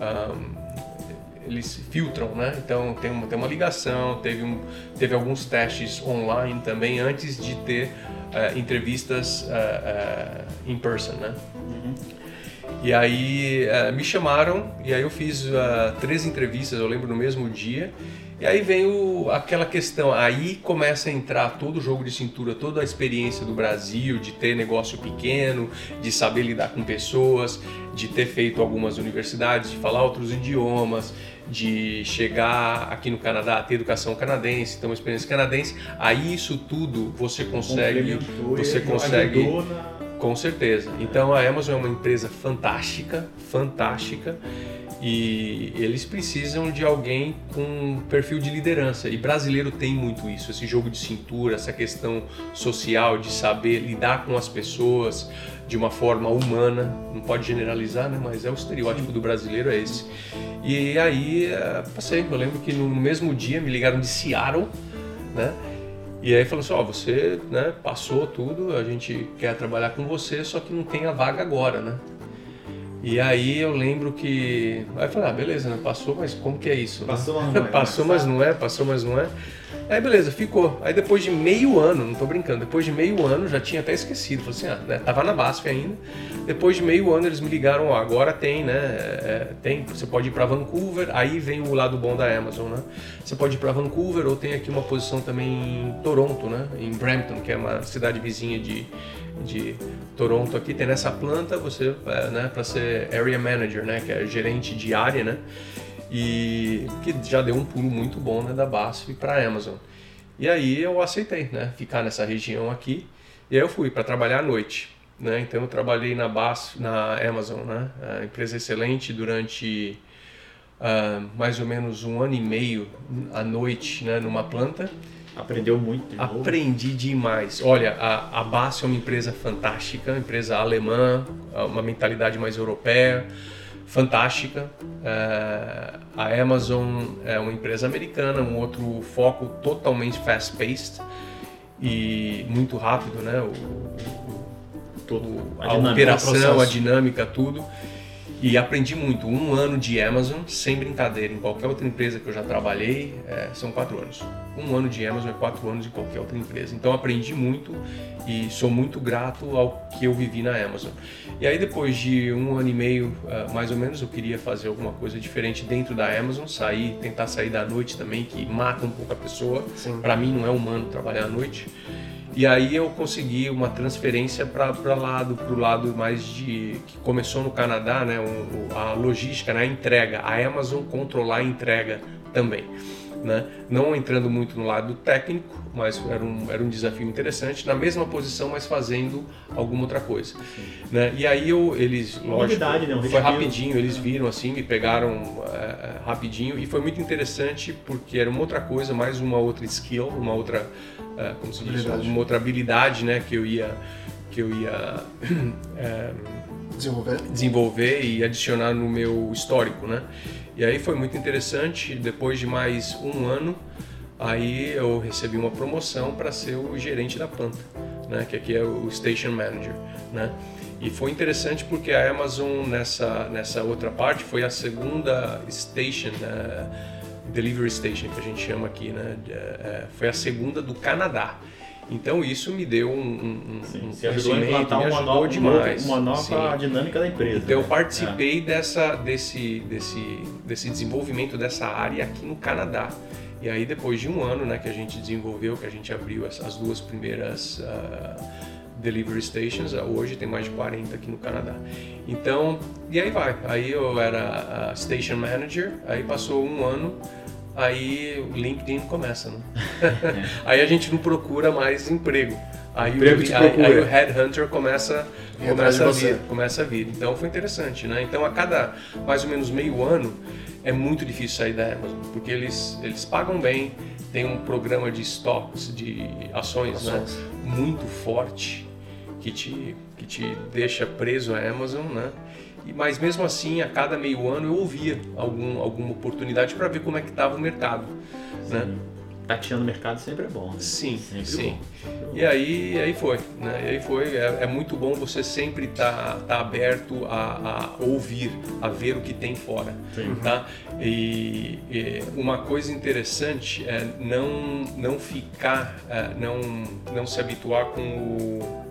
Um, eles filtram, né? Então tem uma, tem uma ligação, teve, um, teve alguns testes online também antes de ter uh, entrevistas uh, uh, in person, né? Uhum. E aí me chamaram e aí eu fiz três entrevistas, eu lembro no mesmo dia. E aí vem o, aquela questão, aí começa a entrar todo o jogo de cintura, toda a experiência do Brasil, de ter negócio pequeno, de saber lidar com pessoas, de ter feito algumas universidades, de falar outros idiomas, de chegar aqui no Canadá, ter educação canadense, ter uma experiência canadense. Aí isso tudo você consegue, você consegue com certeza. Então a Amazon é uma empresa fantástica, fantástica e eles precisam de alguém com perfil de liderança. E brasileiro tem muito isso, esse jogo de cintura, essa questão social de saber lidar com as pessoas de uma forma humana. Não pode generalizar, né? Mas é o estereótipo do brasileiro é esse. E aí eh, passei. Eu lembro que no mesmo dia me ligaram de Seattle, né? E aí falou assim, ó, oh, você né, passou tudo, a gente quer trabalhar com você, só que não tem a vaga agora, né? E aí eu lembro que. Aí eu falei, ah, beleza, né? Passou, mas como que é isso? [laughs] Passou, mas não é. passou, mas não é, passou, mas não é. Aí beleza, ficou. Aí depois de meio ano, não tô brincando, depois de meio ano, já tinha até esquecido. Falei assim, ah, né? Tava na BASF ainda. Depois de meio ano eles me ligaram, ó, agora tem, né? É, tem, você pode ir para Vancouver, aí vem o lado bom da Amazon, né? Você pode ir para Vancouver ou tem aqui uma posição também em Toronto, né? Em Brampton, que é uma cidade vizinha de, de Toronto aqui, tem nessa planta você, é, né, para ser area manager, né, que é gerente de área, né, e que já deu um pulo muito bom, né, da BASF para a Amazon. E aí eu aceitei, né, ficar nessa região aqui, e aí eu fui para trabalhar à noite, né, então eu trabalhei na BASF, na Amazon, né, a empresa excelente durante uh, mais ou menos um ano e meio à noite, né, numa planta, Aprendeu muito. De Aprendi demais. Olha, a, a BAS é uma empresa fantástica, uma empresa alemã, uma mentalidade mais europeia, fantástica. É, a Amazon é uma empresa americana, um outro foco totalmente fast-paced e muito rápido, né? O, o, todo, a, a operação, a dinâmica, tudo. E aprendi muito. Um ano de Amazon, sem brincadeira, em qualquer outra empresa que eu já trabalhei, é, são quatro anos. Um ano de Amazon é quatro anos em qualquer outra empresa. Então aprendi muito e sou muito grato ao que eu vivi na Amazon. E aí depois de um ano e meio, uh, mais ou menos, eu queria fazer alguma coisa diferente dentro da Amazon, sair, tentar sair da noite também, que mata um pouco a pessoa. Para mim não é humano trabalhar à noite. E aí eu consegui uma transferência para lado, para o lado mais de que começou no Canadá, né, um, a logística, né, a entrega, a Amazon controlar a entrega também. Né? Não entrando muito no lado técnico, mas era um, era um desafio interessante, na mesma posição, mas fazendo alguma outra coisa. Né? E aí eu, eles, lógico, né? foi rapidinho, eles viram assim, me pegaram é, rapidinho e foi muito interessante porque era uma outra coisa, mais uma outra skill, uma outra é, como se diz, uma outra habilidade, né, que eu ia que eu ia é, [clears throat] desenvolver. desenvolver e adicionar no meu histórico, né? E aí foi muito interessante. Depois de mais um ano, aí eu recebi uma promoção para ser o gerente da planta, né? Que aqui é o station manager, né? E foi interessante porque a Amazon nessa nessa outra parte foi a segunda station né? Delivery Station, que a gente chama aqui, né? É, foi a segunda do Canadá. Então isso me deu um, um, Sim, um ajudou a implantar me ajudou uma nova, demais. Uma nova Sim. dinâmica da empresa. Então né? eu participei é. dessa, desse, desse, desse desenvolvimento dessa área aqui no Canadá. E aí depois de um ano, né, que a gente desenvolveu, que a gente abriu as, as duas primeiras uh, delivery stations, uh, hoje tem mais de 40 aqui no Canadá. Então, e aí vai. Aí eu era uh, station manager, aí passou um ano, aí o LinkedIn começa, né? [laughs] [laughs] aí a gente não procura mais emprego. Aí, Emprego o, aí, aí o headhunter começa, começa, a vir, começa a vir. Então foi interessante, né? Então a cada mais ou menos meio ano é muito difícil sair da Amazon, porque eles, eles pagam bem, tem um programa de stocks, de ações, né? Ações. muito forte que te, que te deixa preso à Amazon, né? Mas mesmo assim, a cada meio ano eu ouvia algum, alguma oportunidade para ver como é que estava o mercado, né? Tateando o mercado sempre é bom. Né? Sim, sempre sim. bom. E aí, aí foi, né? E aí foi. É, é muito bom você sempre estar tá, aberto a, a ouvir, a ver o que tem fora, Sim. tá? E, e uma coisa interessante é não não ficar, é, não não se habituar com o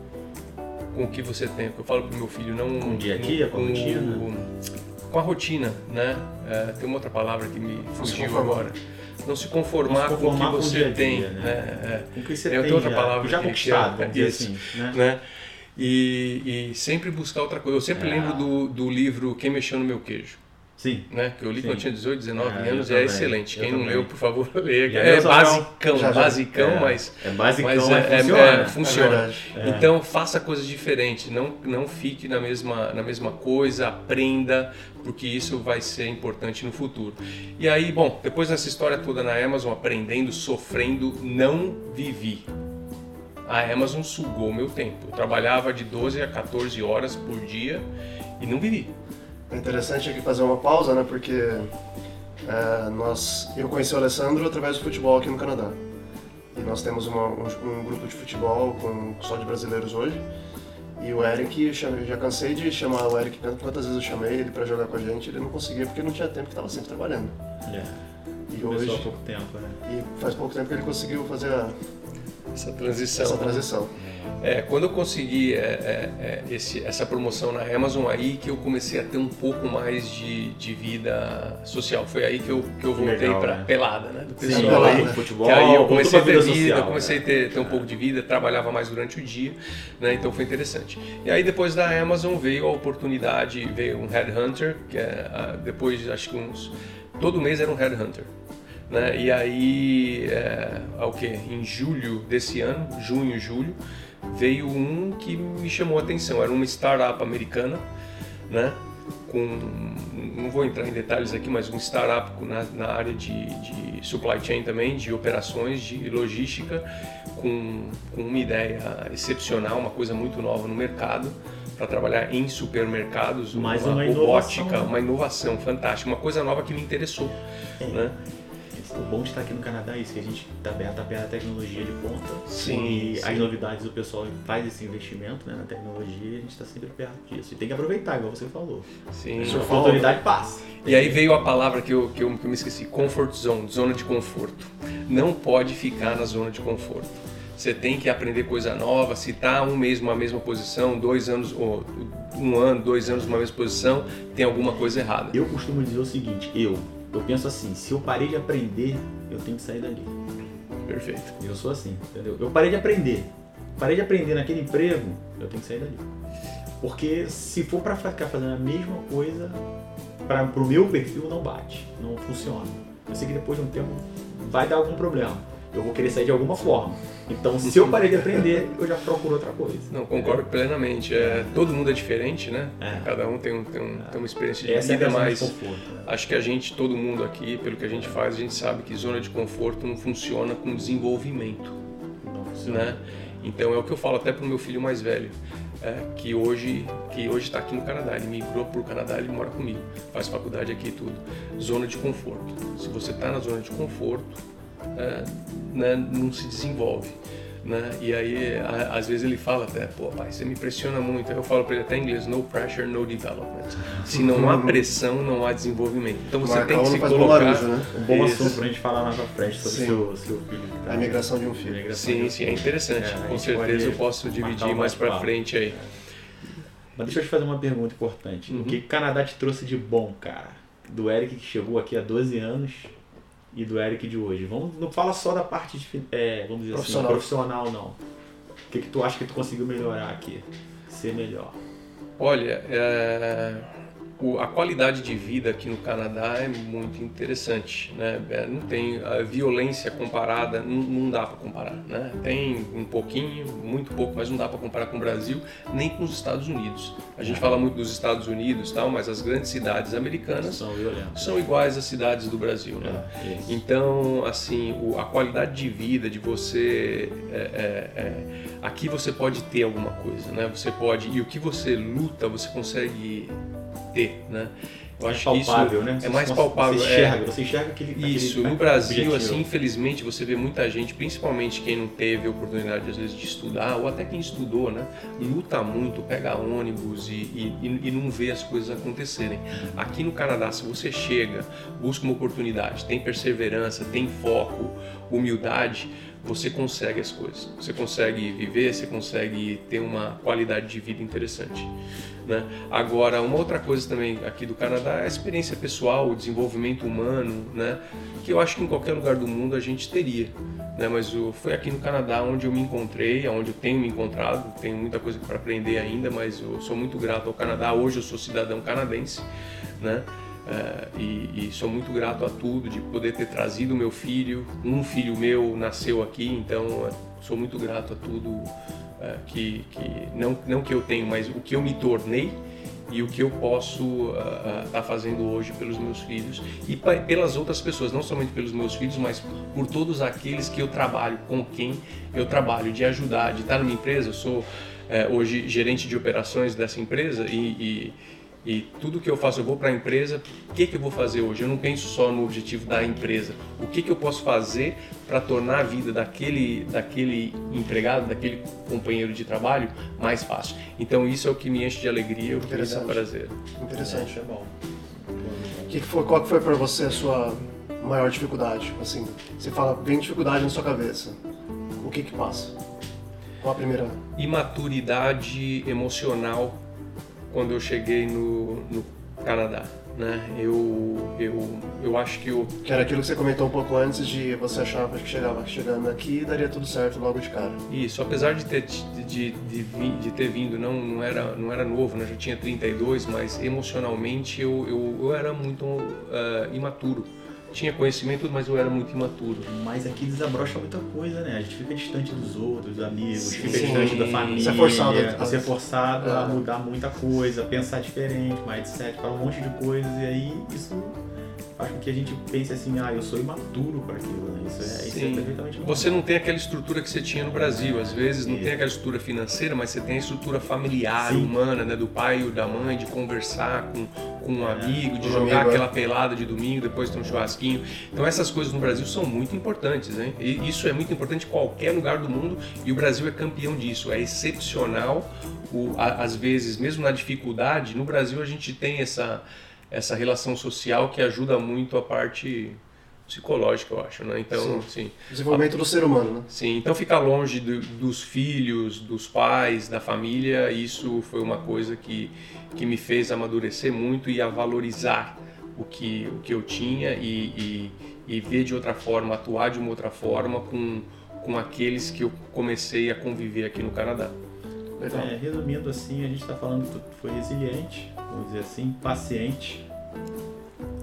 com o que você tem. Eu falo pro meu filho não Com o dia a dia, com a rotina? com a rotina, né? É, tem uma outra palavra que me fugiu agora. Não se conformar, Não se conformar com com o que você tem. dia, né? né? É. Com o que você Eu tem outra já, palavra já que- conquistado, é- isso, assim. Né? né? E, e sempre buscar outra coisa. Eu sempre É. lembro do, do livro Quem Mexeu no Meu Queijo, Sim. né? Que eu li Sim. quando eu tinha 18, 19 É, anos e é também, excelente. eu Quem não também. leu, por favor, [laughs] leia. É Samuel? basicão, Já, já. basicão, É, mas... É basicão, mas é- é- funciona. é, funciona. É. Então faça coisas diferentes, não, não fique na mesma, na mesma coisa, aprenda, porque isso vai ser importante no futuro. E aí, bom, depois dessa história toda na Amazon, aprendendo, sofrendo, não vivi. A Amazon sugou meu tempo. Eu trabalhava de 12 a 14 horas por dia e não vivi. É interessante aqui fazer uma pausa, né? Porque é, nós, eu conheci o Alessandro através do futebol aqui no Canadá. E nós temos uma- um, um grupo de futebol com só de brasileiros hoje. E o Eric, eu chamei- já cansei de chamar o Eric, quantas vezes eu chamei ele pra jogar com a gente, ele não conseguia porque não tinha tempo, que estava sempre trabalhando. É. E Começou há hoje, pouco tempo, né? e faz pouco tempo que ele conseguiu fazer a- Essa transição. essa transição. É, quando eu consegui é, é, é, esse, essa promoção na Amazon, aí que eu comecei a ter um pouco mais de, de vida social. Foi aí que eu, que eu voltei para né? pelada, né? Do Sim, pessoal pelada, aí. futebol, Que aí eu comecei a ter vida vida, social, comecei a né? ter, ter um pouco de vida, trabalhava mais durante o dia, né? Então foi interessante. E aí depois da Amazon veio a oportunidade, veio um headhunter, que é depois acho que uns todo mês era um headhunter. Né? E aí, é, ao que? Em julho desse ano, junho, julho, veio um que me chamou a atenção. Era uma startup americana, né? Com, não vou entrar em detalhes aqui, mas um startup na, na área de, de supply chain também, de operações, de logística, com, com uma ideia excepcional, uma coisa muito nova no mercado para trabalhar em supermercados, uma, uma robótica, inovação, né? uma inovação fantástica, uma coisa nova que me interessou, né? O bom de estar aqui no Canadá é isso, que a gente está perto, tá perto da tecnologia de ponta. Sim, E sim. as novidades, o pessoal faz esse investimento né, na tecnologia e a gente está sempre perto disso. E tem que aproveitar, igual você falou. Sim. A oportunidade passa. E aí veio a palavra que eu, que, eu, que eu me esqueci, comfort zone, zona de conforto. Não pode ficar na zona de conforto. Você tem que aprender coisa nova. Se está um mês numa mesma posição, dois anos, ou um ano, dois anos numa mesma posição, tem alguma coisa errada. Eu costumo dizer o seguinte, eu, eu penso assim, se eu parei de aprender, eu tenho que sair dali. Perfeito. Eu sou assim, entendeu? Eu parei de aprender. Parei de aprender naquele emprego, eu tenho que sair dali. Porque se for para ficar fazendo a mesma coisa, para pro meu perfil não bate, não funciona. Eu sei que depois de um tempo vai dar algum problema. Eu vou querer sair de alguma forma. Então, se eu parei de aprender, eu já procuro outra coisa. Não, concordo plenamente. É, todo mundo é diferente, né? É. Cada um tem, um, tem, um, tem uma experiência de Essa é a vida, questão mas de conforto. né? acho que a gente, todo mundo aqui, pelo que a gente faz, a gente sabe que zona de conforto não funciona com desenvolvimento. Funciona. né? Então é o que eu falo até pro meu filho mais velho, é, que hoje que hoje está aqui no Canadá. Ele migrou para o Canadá, ele mora comigo, faz faculdade aqui e tudo. Zona de conforto. Se você está na zona de conforto, é, né, não se desenvolve. Né? E aí, a- às vezes ele fala até, pô, pai, você me pressiona muito. Aí eu falo para ele até em inglês, no pressure, no development. Se não há pressão, não há desenvolvimento. Então você tem que se colocar. barulho, né? Um bom Isso. assunto pra gente falar mais pra frente sobre Sim. seu, seu filho. tá- A imigração de um filho. Sim, um sim, é filho. interessante. É, Com certeza eu posso dividir mais para frente aí. Mas deixa eu te fazer uma pergunta importante. Uhum. O que o Canadá te trouxe de bom, cara? Do Eric que chegou aqui há 12 anos e do Eric de hoje? Vamos, não fala só da parte de, é, vamos dizer Profissional. assim, profissional não. O que, que tu acha que tu conseguiu melhorar aqui? Ser melhor. Olha, é, o- a qualidade de vida aqui no Canadá é muito interessante, né? É, Não tem a violência comparada, não, não dá para comparar, né? Tem um pouquinho, muito pouco, mas não dá para comparar com o Brasil nem com os Estados Unidos. A gente fala muito dos Estados Unidos, tal, mas as grandes cidades americanas São são iguais às cidades do Brasil, né? É. Então, assim, o- a qualidade de vida de você. é, é, é, aqui você pode ter alguma coisa, né? Você pode. E o que você luta, você consegue ter, né? Eu acho que isso palpável, né? é mais palpável. Você é. enxerga, você enxerga aquele. Isso, aquele no Brasil, objetivo. assim, infelizmente, você vê muita gente, principalmente quem não teve a oportunidade, às vezes, de estudar, ou até quem estudou, né? Luta muito, pega ônibus e, e, e não vê as coisas acontecerem. Aqui no Canadá, se você chega, busca uma oportunidade, tem perseverança, tem foco, humildade, você consegue as coisas. Você consegue viver, você consegue ter uma qualidade de vida interessante. Né? Agora, uma outra coisa também aqui do Canadá é a experiência pessoal, o desenvolvimento humano, né? que eu acho que em qualquer lugar do mundo a gente teria. Né? Mas o- foi aqui no Canadá onde eu me encontrei, onde eu tenho me encontrado. Tenho muita coisa para aprender ainda, mas eu sou muito grato ao Canadá. Hoje eu sou cidadão canadense. Né? É, e, e sou muito grato a tudo de poder ter trazido meu filho. Um filho meu nasceu aqui, então é, sou muito grato a tudo é, que, que não, não que eu tenho, mas o que eu me tornei e o que eu posso estar fazendo hoje pelos meus filhos e pelas outras pessoas, não somente pelos meus filhos, mas por todos aqueles que eu trabalho, com quem eu trabalho, de ajudar, de estar numa empresa. Eu sou hoje gerente de operações dessa empresa e, e e tudo que eu faço, eu vou para a empresa, o que, que eu vou fazer hoje? Eu não penso só no objetivo da empresa. O que, que eu posso fazer para tornar a vida daquele, daquele empregado, daquele companheiro de trabalho mais fácil? Então isso é o que me enche de alegria, o que me dá Interessante. prazer. Interessante. Isso é bom. O que que foi, qual que foi para você a sua maior dificuldade? Assim, você fala, vem dificuldade na sua cabeça. O que que passa? Qual a primeira? Imaturidade emocional quando eu cheguei no, no Canadá. Né? Eu, eu, eu acho que eu Que era aquilo que você comentou um pouco antes de você achava que chegava chegando aqui daria tudo certo logo de cara. Isso, apesar de ter, de, de, de, de ter vindo, não, não, era, não era novo, né? já tinha 32, mas emocionalmente eu, eu, eu era muito eh, imaturo. Tinha conhecimento, mas eu era muito imaturo. Mas aqui desabrocha muita coisa, né? A gente fica distante dos outros, dos amigos, Sim. fica distante da família. Você é forçado a- Você é forçado a É. mudar muita coisa, pensar diferente, mindset, para um monte de coisas. E aí isso faz com que a gente pense assim, ah, eu sou imaturo para aquilo, né? Isso é, isso é perfeitamente Você não tem aquela estrutura que você tinha no Brasil. Às vezes não tem aquela estrutura financeira, mas você tem a estrutura familiar, Sim. humana, né? do pai e da mãe, de conversar com, com um amigo, de jogar amigo, é. aquela pelada de domingo, depois ter um churrasquinho. Então essas coisas no Brasil são muito importantes, né? E isso é muito importante em qualquer lugar do mundo e o Brasil é campeão disso. É excepcional. O, a- às vezes, mesmo na dificuldade, no Brasil a gente tem essa essa relação social que ajuda muito a parte psicológica, eu acho, né? Então, sim. Desenvolvimento do ser humano, né? Sim, então ficar longe do- dos filhos, dos pais, da família, isso foi uma coisa que, que me fez amadurecer muito e a valorizar o que, o que eu tinha e, e, e ver de outra forma, atuar de uma outra forma com, com aqueles que eu comecei a conviver aqui no Canadá. Legal. É, resumindo assim, a gente está falando que tu foi resiliente, vamos dizer assim, paciente,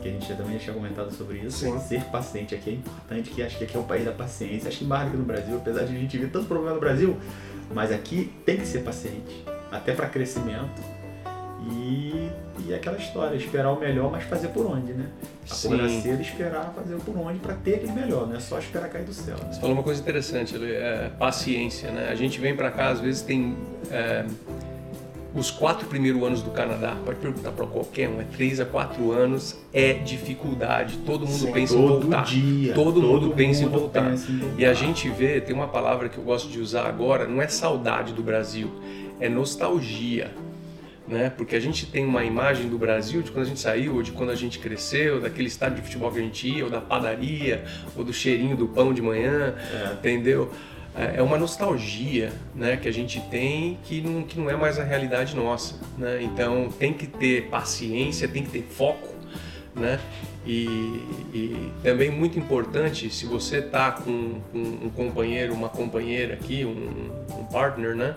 que a gente já também já tinha comentado sobre isso. Sim. Ser paciente aqui é importante, que acho que aqui é o país da paciência. Acho que mais do que no Brasil, apesar de a gente ver tanto problema no Brasil, mas aqui tem que ser paciente, até para crescimento. E, e é aquela história, esperar o melhor, mas fazer por onde, né? Acordar Sim. cedo e esperar fazer por onde para ter aquele melhor, não é só esperar cair do céu. Né? Você falou uma coisa interessante, é, paciência, né? A gente vem para cá, às vezes tem é, os quatro primeiros anos do Canadá, pode perguntar para qualquer um, é três a quatro anos, é dificuldade, todo mundo Sim, pensa em Todo voltar. dia. Todo mundo pensa em mundo voltar. pensa em voltar. E a gente vê, tem uma palavra que eu gosto de usar agora, não é saudade do Brasil, é nostalgia. Né? Porque a gente tem uma imagem do Brasil de quando a gente saiu, ou de quando a gente cresceu, daquele estádio de futebol que a gente ia, ou da padaria, ou do cheirinho do pão de manhã, É. entendeu? É é uma nostalgia né, que a gente tem que não, que não é mais a realidade nossa. Né? Então tem que ter paciência, tem que ter foco. né? E, e, também muito importante, se você está com, com, um companheiro, uma companheira aqui, um, um partner, né?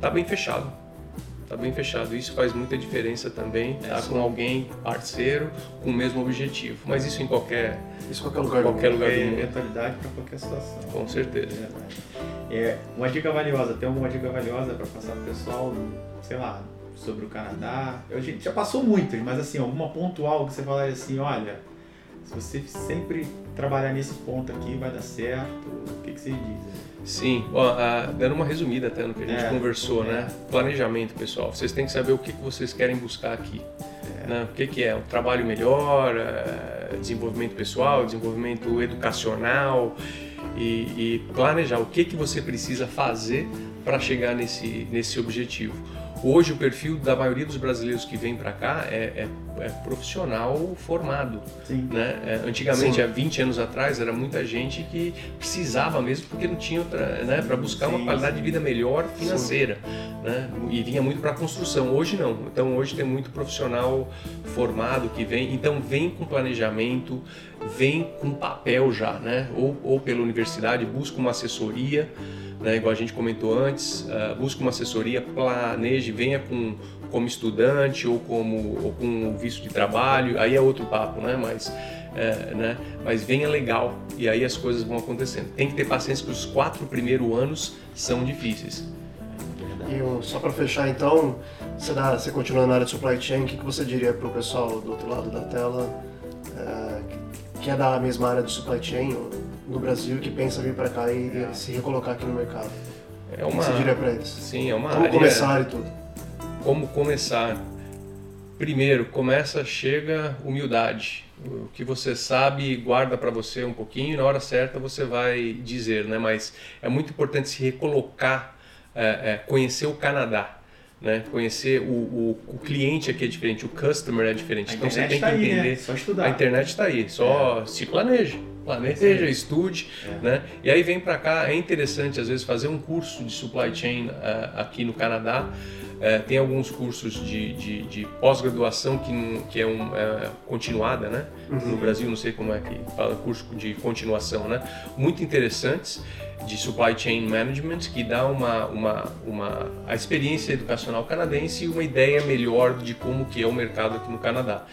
Tá bem fechado. Tá bem fechado. Isso faz muita diferença também. Tá com alguém parceiro com o mesmo objetivo. Mas isso em qualquer isso qualquer lugar qualquer lugar do mundo. mentalidade para qualquer situação. Com certeza. É, é, uma dica valiosa. Tem alguma dica valiosa para passar pro pessoal? Sei lá, sobre o Canadá. A gente já passou muitas, mas assim, alguma pontual que você falaria assim, olha, se você sempre trabalhar nesse ponto aqui vai dar certo, o que, que você diz? Sim, ó, dando uma resumida até no que a gente é, conversou, é. né? Planejamento, pessoal. Vocês têm que saber o que, que vocês querem buscar aqui. É. Né? O que, que é? Um trabalho melhor, é, desenvolvimento pessoal, desenvolvimento educacional e, e planejar o que, que você precisa fazer para chegar nesse, nesse objetivo. Hoje o perfil da maioria dos brasileiros que vem para cá é, é, é, profissional formado. Sim. Né? É, antigamente, Sim. há 20 anos atrás, era muita gente que precisava mesmo porque não tinha outra, né, para buscar Sim. uma qualidade de vida melhor financeira. Né? E vinha muito para a construção. Hoje não. Então hoje tem muito profissional formado que vem. Então vem com planejamento, vem com papel já, né? ou, ou pela universidade, busca uma assessoria né, igual a gente comentou antes, uh, busque uma assessoria, planeje, venha com, como estudante ou como ou com visto de trabalho, aí é outro papo, né? Mas, é, né? Mas venha legal e aí as coisas vão acontecendo. Tem que ter paciência que os quatro primeiros anos são difíceis. E só para fechar então, você, dá, você continua na área de supply chain, o que, você diria para o pessoal do outro lado da tela é, que é da mesma área de supply chain? No Brasil que pensa vir para cá e, e, se recolocar aqui no mercado? É uma, você diria para eles? Sim, é uma Como área... começar e tudo? Como começar? Primeiro, começa, chega humildade. O que você sabe, guarda para você um pouquinho, na hora certa você vai dizer, né? Mas é muito importante se recolocar, é, é, conhecer o Canadá. Né? Conhecer o, o, o, cliente aqui é diferente, o customer é diferente. A então você tem que tá entender. Aí, né? Só estudar. A internet está aí, só é. se planeje planeja, estude, é. né? E aí vem para cá, é interessante às vezes fazer um curso de supply chain uh, aqui no Canadá. Uh, tem alguns cursos de, de, de pós-graduação que, que é um, uh, continuada, né? Uhum. No Brasil não sei como é que fala curso de continuação, né? Muito interessantes de supply chain management que dá uma, uma, uma a experiência educacional canadense e uma ideia melhor de como que é o mercado aqui no Canadá.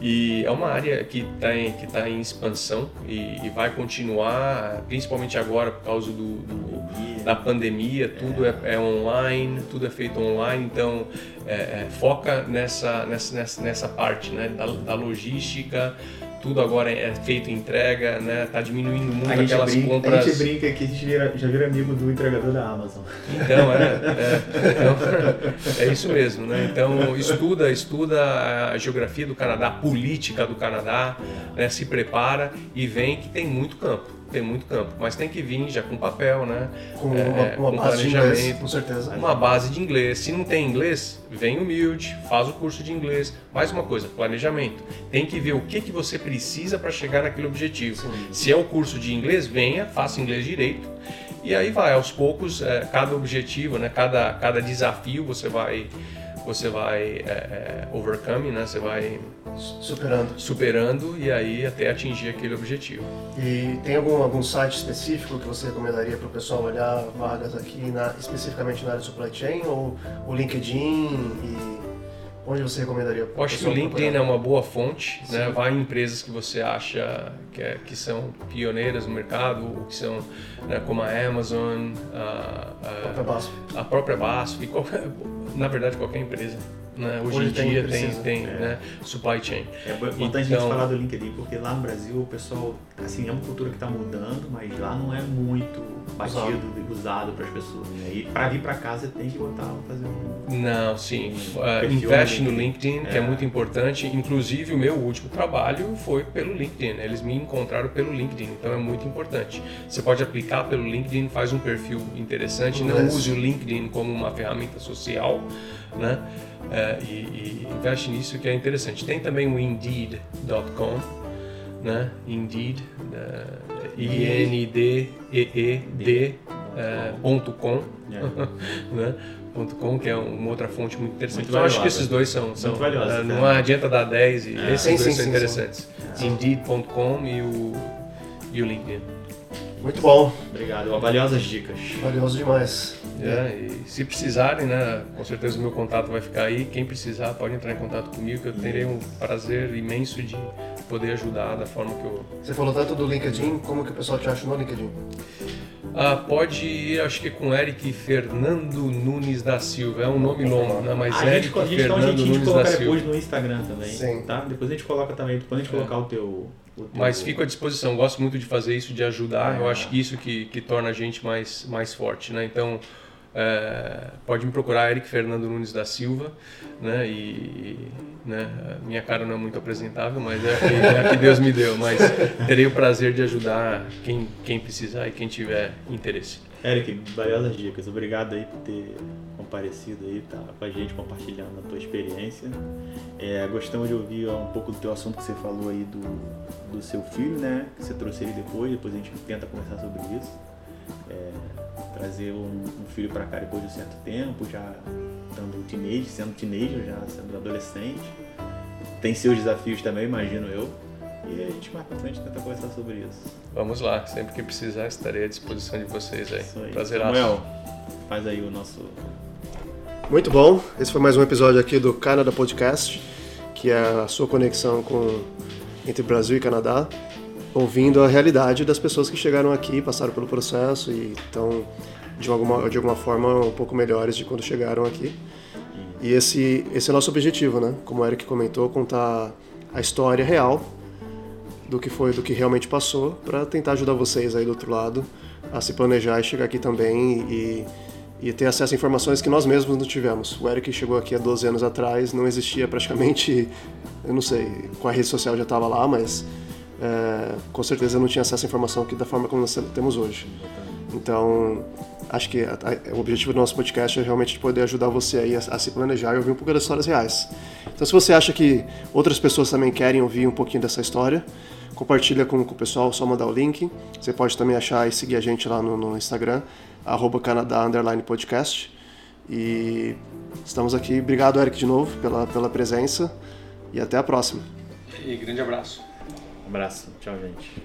E é uma área que está em, que tá em expansão e, e, vai continuar, principalmente agora por causa do, do da pandemia, tudo é. É, é. online, tudo é feito online, então é, é foca nessa, nessa, nessa, parte né, da, da logística, tudo agora é feito em entrega, né? Tá diminuindo muito aquelas brinca, compras. A gente brinca que a gente vira, já vira amigo do entregador da Amazon. Então, é, é, então, [laughs] é isso mesmo, né? Então, estuda, estuda a geografia do Canadá, a política do Canadá, né? se prepara e vem que tem muito campo tem muito campo, mas tem que vir já com papel, né? Com é, uma, uma com base de inglês, com certeza. Uma base de inglês. Se não tem inglês, vem humilde, faz o curso de inglês. Mais uma coisa, planejamento. Tem que ver o que, que você precisa para chegar naquele objetivo. Sim. Se é o curso de inglês, venha, faça inglês direito. E aí vai, aos poucos, é, cada objetivo, né? cada, cada desafio você vai você vai é, é, overcoming, né? Você vai superando, superando e aí até atingir aquele objetivo. E tem algum algum site específico que você recomendaria para o pessoal olhar vagas aqui, na, especificamente na área de supply chain ou o LinkedIn e Onde você recomendaria? Eu acho que o LinkedIn é uma boa fonte, né? vai em empresas que você acha que, é, que são pioneiras no mercado, ou que são né, como a Amazon, a, a, a própria BASF, a própria BASF qualquer, na verdade qualquer empresa. Né? Hoje, Hoje, em dia tem, tem é. né? supply chain. É importante então, a gente então falar do LinkedIn, porque lá no Brasil o pessoal, assim, é uma cultura que está mudando, mas lá não é muito batido e usado para as pessoas. Né? E para vir para casa tem que botar, fazer um. Não, sim. Um uh, investe no LinkedIn, é. que é muito importante. Inclusive, o meu último trabalho foi pelo LinkedIn. Né? Eles me encontraram pelo LinkedIn, então é muito importante. Você pode aplicar pelo LinkedIn, faz um perfil interessante. Não use o LinkedIn como uma ferramenta social, né? É, e, e, investe nisso que é interessante. Tem também o Indeed.com, né? Indeed, uh, I-N-D-E-E-D.com, uh, né? Indeed.com, [laughs] que é uma outra fonte muito interessante. Muito eu acho que valiosa. esses dois são. são valiosa, uh, né? não adianta dar 10 e É. esses Sim, dois sim, são sim, interessantes. Indeed.com e o, e o LinkedIn. Muito bom, Obrigado. Valiosas dicas. valioso demais. É, e se precisarem, né, com certeza o meu contato vai ficar aí. Quem precisar pode entrar em contato comigo, que eu terei um prazer imenso de poder ajudar da forma que eu. Você falou tanto do LinkedIn, como que o pessoal te acha no LinkedIn? Ah, pode ir, acho que com Eric Fernando Nunes da Silva. É um nome longo, né? Mas a gente, Eric a gente dá um Fernando de Nunes da Silva. depois no Instagram também. Sim. Tá? Depois a gente coloca também, depois a gente colocar o teu. o teu- Mas fico à disposição, gosto muito de fazer isso, de ajudar. É. Eu acho que isso que, que torna a gente mais, mais forte, né? Então, é, pode me procurar, Eric Fernando Nunes da Silva, né? E né, minha cara não é muito apresentável, mas é é que Deus me deu. Mas terei o prazer de ajudar quem, quem precisar e quem tiver interesse. Eric, valiosas dicas. Obrigado aí por ter comparecido aí, tá com a gente compartilhando a tua experiência. É, gostamos de ouvir um pouco do teu assunto que você falou aí do, do seu filho, né? Que você trouxe ele depois, depois a gente tenta conversar sobre isso. É, trazer um, um filho para cá depois de um certo tempo, já estando teenager, sendo teenager, já sendo adolescente. Tem seus desafios também, imagino eu. E a gente mais pra frente tenta conversar sobre isso. Vamos lá, sempre que precisar estarei à disposição de vocês aí. Isso aí. Prazeraço. Samuel, faz aí o nosso Muito bom, esse foi mais um episódio aqui do Canada Podcast, que é a sua conexão com entre Brasil e Canadá, ouvindo a realidade das pessoas que chegaram aqui, passaram pelo processo e estão de alguma, de alguma forma um pouco melhores de quando chegaram aqui. E esse, esse é o nosso objetivo, né? Como o Eric comentou, contar a história real do que foi, do que realmente passou, para tentar ajudar vocês aí do outro lado a se planejar e chegar aqui também e, e ter acesso a informações que nós mesmos não tivemos. O Eric chegou aqui há 12 anos atrás, não existia praticamente, [laughs] eu não sei, com a rede social já estava lá, mas é, com certeza não tinha acesso à informação que da forma como nós temos hoje. Então, acho que a- a- o objetivo do nosso podcast é realmente poder ajudar você aí a, a se planejar e ouvir um pouco das histórias reais. Então, se você acha que outras pessoas também querem ouvir um pouquinho dessa história, compartilha com, com o pessoal, só mandar o link. Você pode também achar e seguir a gente lá no, no Instagram, arroba Canadá Underline Podcast. E estamos aqui. Obrigado, Eric, de novo, pela, pela presença. E até a próxima. E grande abraço. Abraço. Tchau, gente.